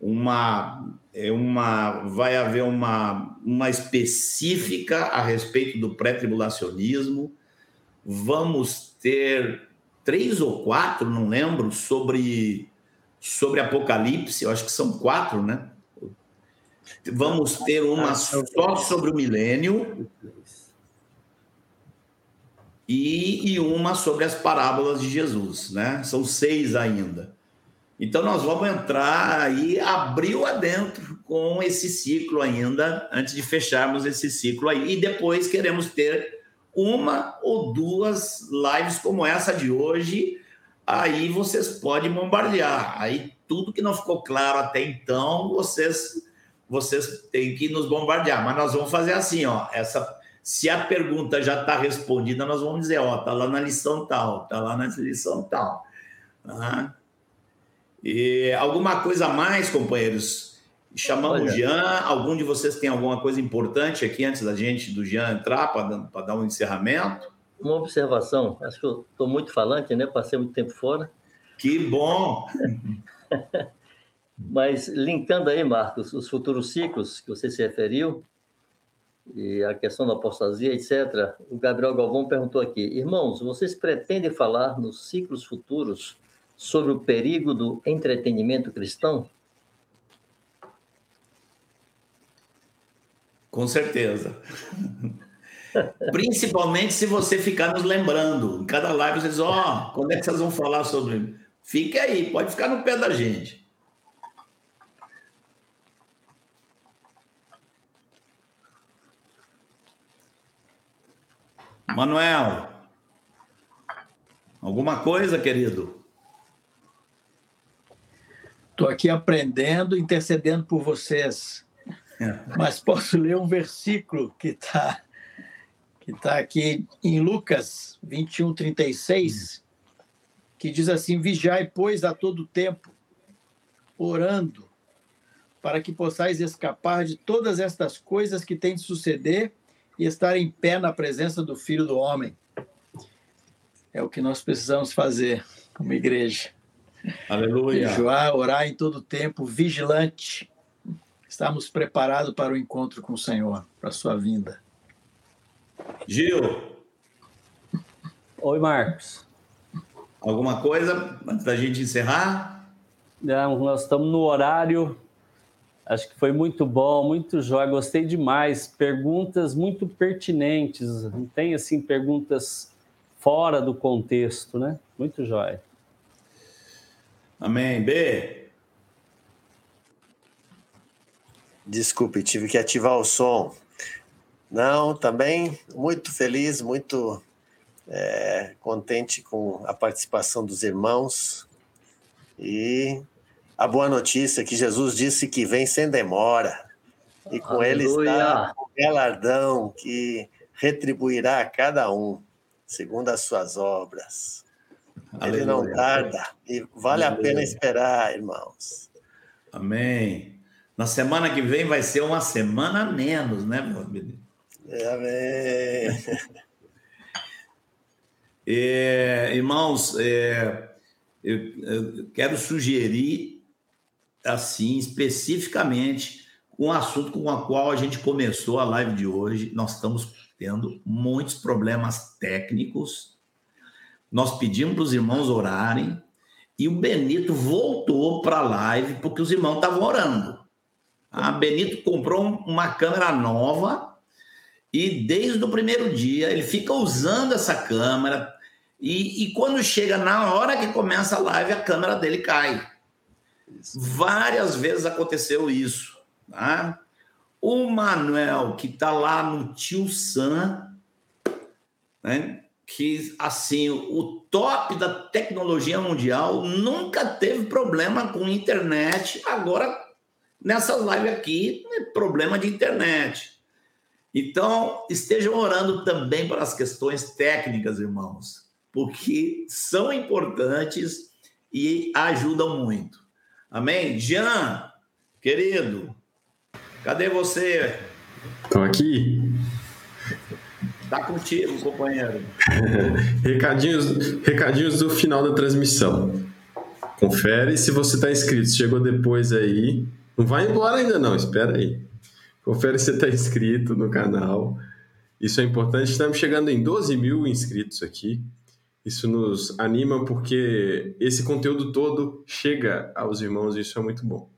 Uma, é uma vai haver uma, uma específica a respeito do pré-tribulacionismo. Vamos ter três ou quatro, não lembro, sobre, sobre Apocalipse, eu acho que são quatro, né? Vamos ter uma só sobre o milênio e, e uma sobre as parábolas de Jesus, né? São seis ainda. Então nós vamos entrar aí, abriu adentro com esse ciclo ainda, antes de fecharmos esse ciclo aí. E depois queremos ter uma ou duas lives como essa de hoje, aí vocês podem bombardear. Aí tudo que não ficou claro até então, vocês vocês têm que nos bombardear. Mas nós vamos fazer assim, ó, essa se a pergunta já está respondida, nós vamos dizer, ó, tá lá na lição tal, tá lá na lição tal. Tá? E alguma coisa a mais, companheiros? Chamamos Olha. o Jean. Algum de vocês tem alguma coisa importante aqui antes da gente, do Jean, entrar para dar um encerramento? Uma observação. Acho que eu estou muito falante, né? Passei muito tempo fora. Que bom! Mas linkando aí, Marcos, os futuros ciclos que você se referiu, e a questão da apostasia, etc., o Gabriel Galvão perguntou aqui: Irmãos, vocês pretendem falar nos ciclos futuros sobre o perigo do entretenimento cristão? Com certeza. Principalmente se você ficar nos lembrando. Em cada live você diz, ó, oh, quando é que vocês vão falar sobre. Fique aí, pode ficar no pé da gente. Manuel, alguma coisa, querido? Estou aqui aprendendo, intercedendo por vocês. Mas posso ler um versículo que está que tá aqui em Lucas 21, 36, que diz assim: Vigiai, pois, a todo tempo, orando, para que possais escapar de todas estas coisas que têm de suceder e estar em pé na presença do Filho do Homem. É o que nós precisamos fazer como igreja. Aleluia. Jejuar, orar em todo tempo, vigilante estarmos preparados para o encontro com o Senhor, para a sua vinda. Gil. Oi, Marcos. Alguma coisa antes da gente encerrar? Não, nós estamos no horário. Acho que foi muito bom, muito jóia. Gostei demais. Perguntas muito pertinentes. Não tem, assim, perguntas fora do contexto, né? Muito jóia. Amém. B. Desculpe, tive que ativar o som. Não, também muito feliz, muito É, contente com a participação dos irmãos e a boa notícia é que Jesus disse que vem sem demora e com Aleluia. ele está o galardão que retribuirá a cada um segundo as suas obras. Ele não tarda e vale Aleluia. a pena esperar, irmãos. Amém. Na semana que vem vai ser uma semana a menos, né, meu amigo? Amém. É, irmãos, é, eu, eu, quero sugerir, assim, especificamente, um assunto com o qual a gente começou a live de hoje. Nós estamos tendo muitos problemas técnicos. Nós pedimos para os irmãos orarem e o Benito voltou para a live porque os irmãos estavam orando. A Benito comprou uma câmera nova e desde o primeiro dia ele fica usando essa câmera e, e quando chega na hora que começa a live a câmera dele cai. Isso. Várias vezes aconteceu isso. Tá? O Manuel, que está lá no Tio Sam, né? Que assim, o top da tecnologia mundial nunca teve problema com internet. Agora, nessas lives aqui, é problema de internet. Então, estejam orando também para as questões técnicas, irmãos, porque são importantes e ajudam muito. Amém? Jean, querido, cadê você? Estou aqui. Tá contigo, companheiro. recadinhos, recadinhos do final da transmissão. Confere se você está inscrito. Chegou depois aí. Não vai embora ainda não, espera aí. Confere se está inscrito no canal. Isso é importante. Estamos chegando em 12 mil inscritos aqui. Isso nos anima porque esse conteúdo todo chega aos irmãos e isso é muito bom.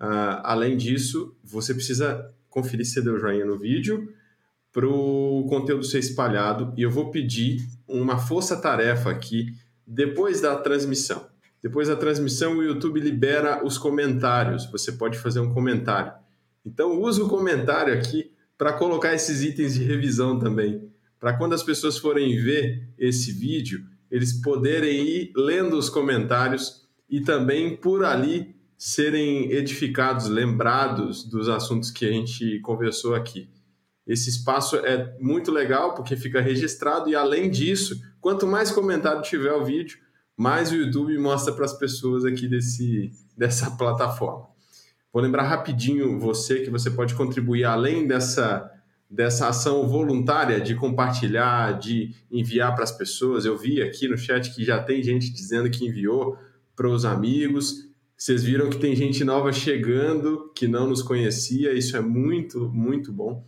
Uh, além disso, você precisa conferir se deu joinha no vídeo para o conteúdo ser espalhado e eu vou pedir uma força-tarefa aqui depois da transmissão. Depois da transmissão, o YouTube libera os comentários. Você pode fazer um comentário. Então, use o comentário aqui para colocar esses itens de revisão também. Para quando as pessoas forem ver esse vídeo, eles poderem ir lendo os comentários e também por ali serem edificados, lembrados dos assuntos que a gente conversou aqui. Esse espaço é muito legal porque fica registrado e além disso, quanto mais comentário tiver o vídeo, mais o YouTube mostra para as pessoas aqui desse, dessa plataforma. Vou lembrar rapidinho você que você pode contribuir além dessa dessa ação voluntária de compartilhar, de enviar para as pessoas. Eu vi aqui no chat que já tem gente dizendo que enviou para os amigos. Vocês viram que tem gente nova chegando que não nos conhecia, isso é muito, muito bom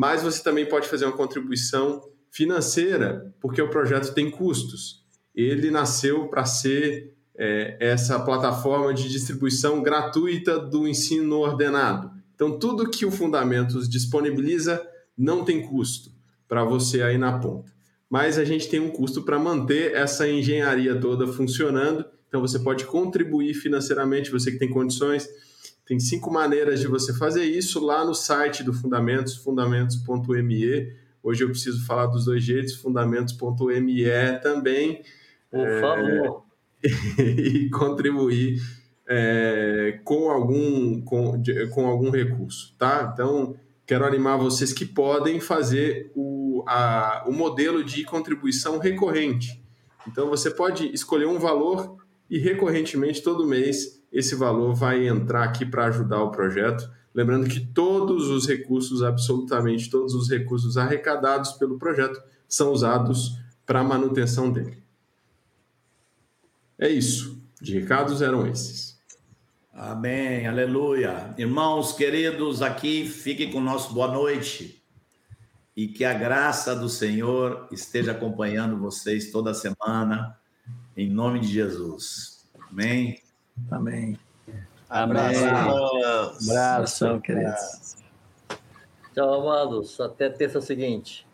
mas você também pode fazer uma contribuição financeira, porque o projeto tem custos. Ele nasceu para ser é, essa plataforma de distribuição gratuita do ensino ordenado. Então, tudo que o Fundamentos disponibiliza não tem custo para você aí na ponta. Mas a gente tem um custo para manter essa engenharia toda funcionando. Então, você pode contribuir financeiramente, você que tem condições tem cinco maneiras de você fazer isso lá no site do Fundamentos, fundamentos.me. Hoje eu preciso falar dos dois jeitos, fundamentos.me também. Por é, favor. e contribuir é, com, algum, com, com algum recurso, tá? Então, quero animar vocês que podem fazer o, a, o modelo de contribuição recorrente. Então, você pode escolher um valor e recorrentemente, todo mês, esse valor vai entrar aqui para ajudar o projeto. Lembrando que todos os recursos, absolutamente todos os recursos arrecadados pelo projeto, são usados para a manutenção dele. É isso. De recados eram esses. Amém, aleluia. Irmãos queridos, aqui fiquem com nosso boa noite e que a graça do Senhor esteja acompanhando vocês toda semana, em nome de Jesus. Amém. Amém. Abraço. Abraço, queridos. Tchau, amados. Até terça seguinte.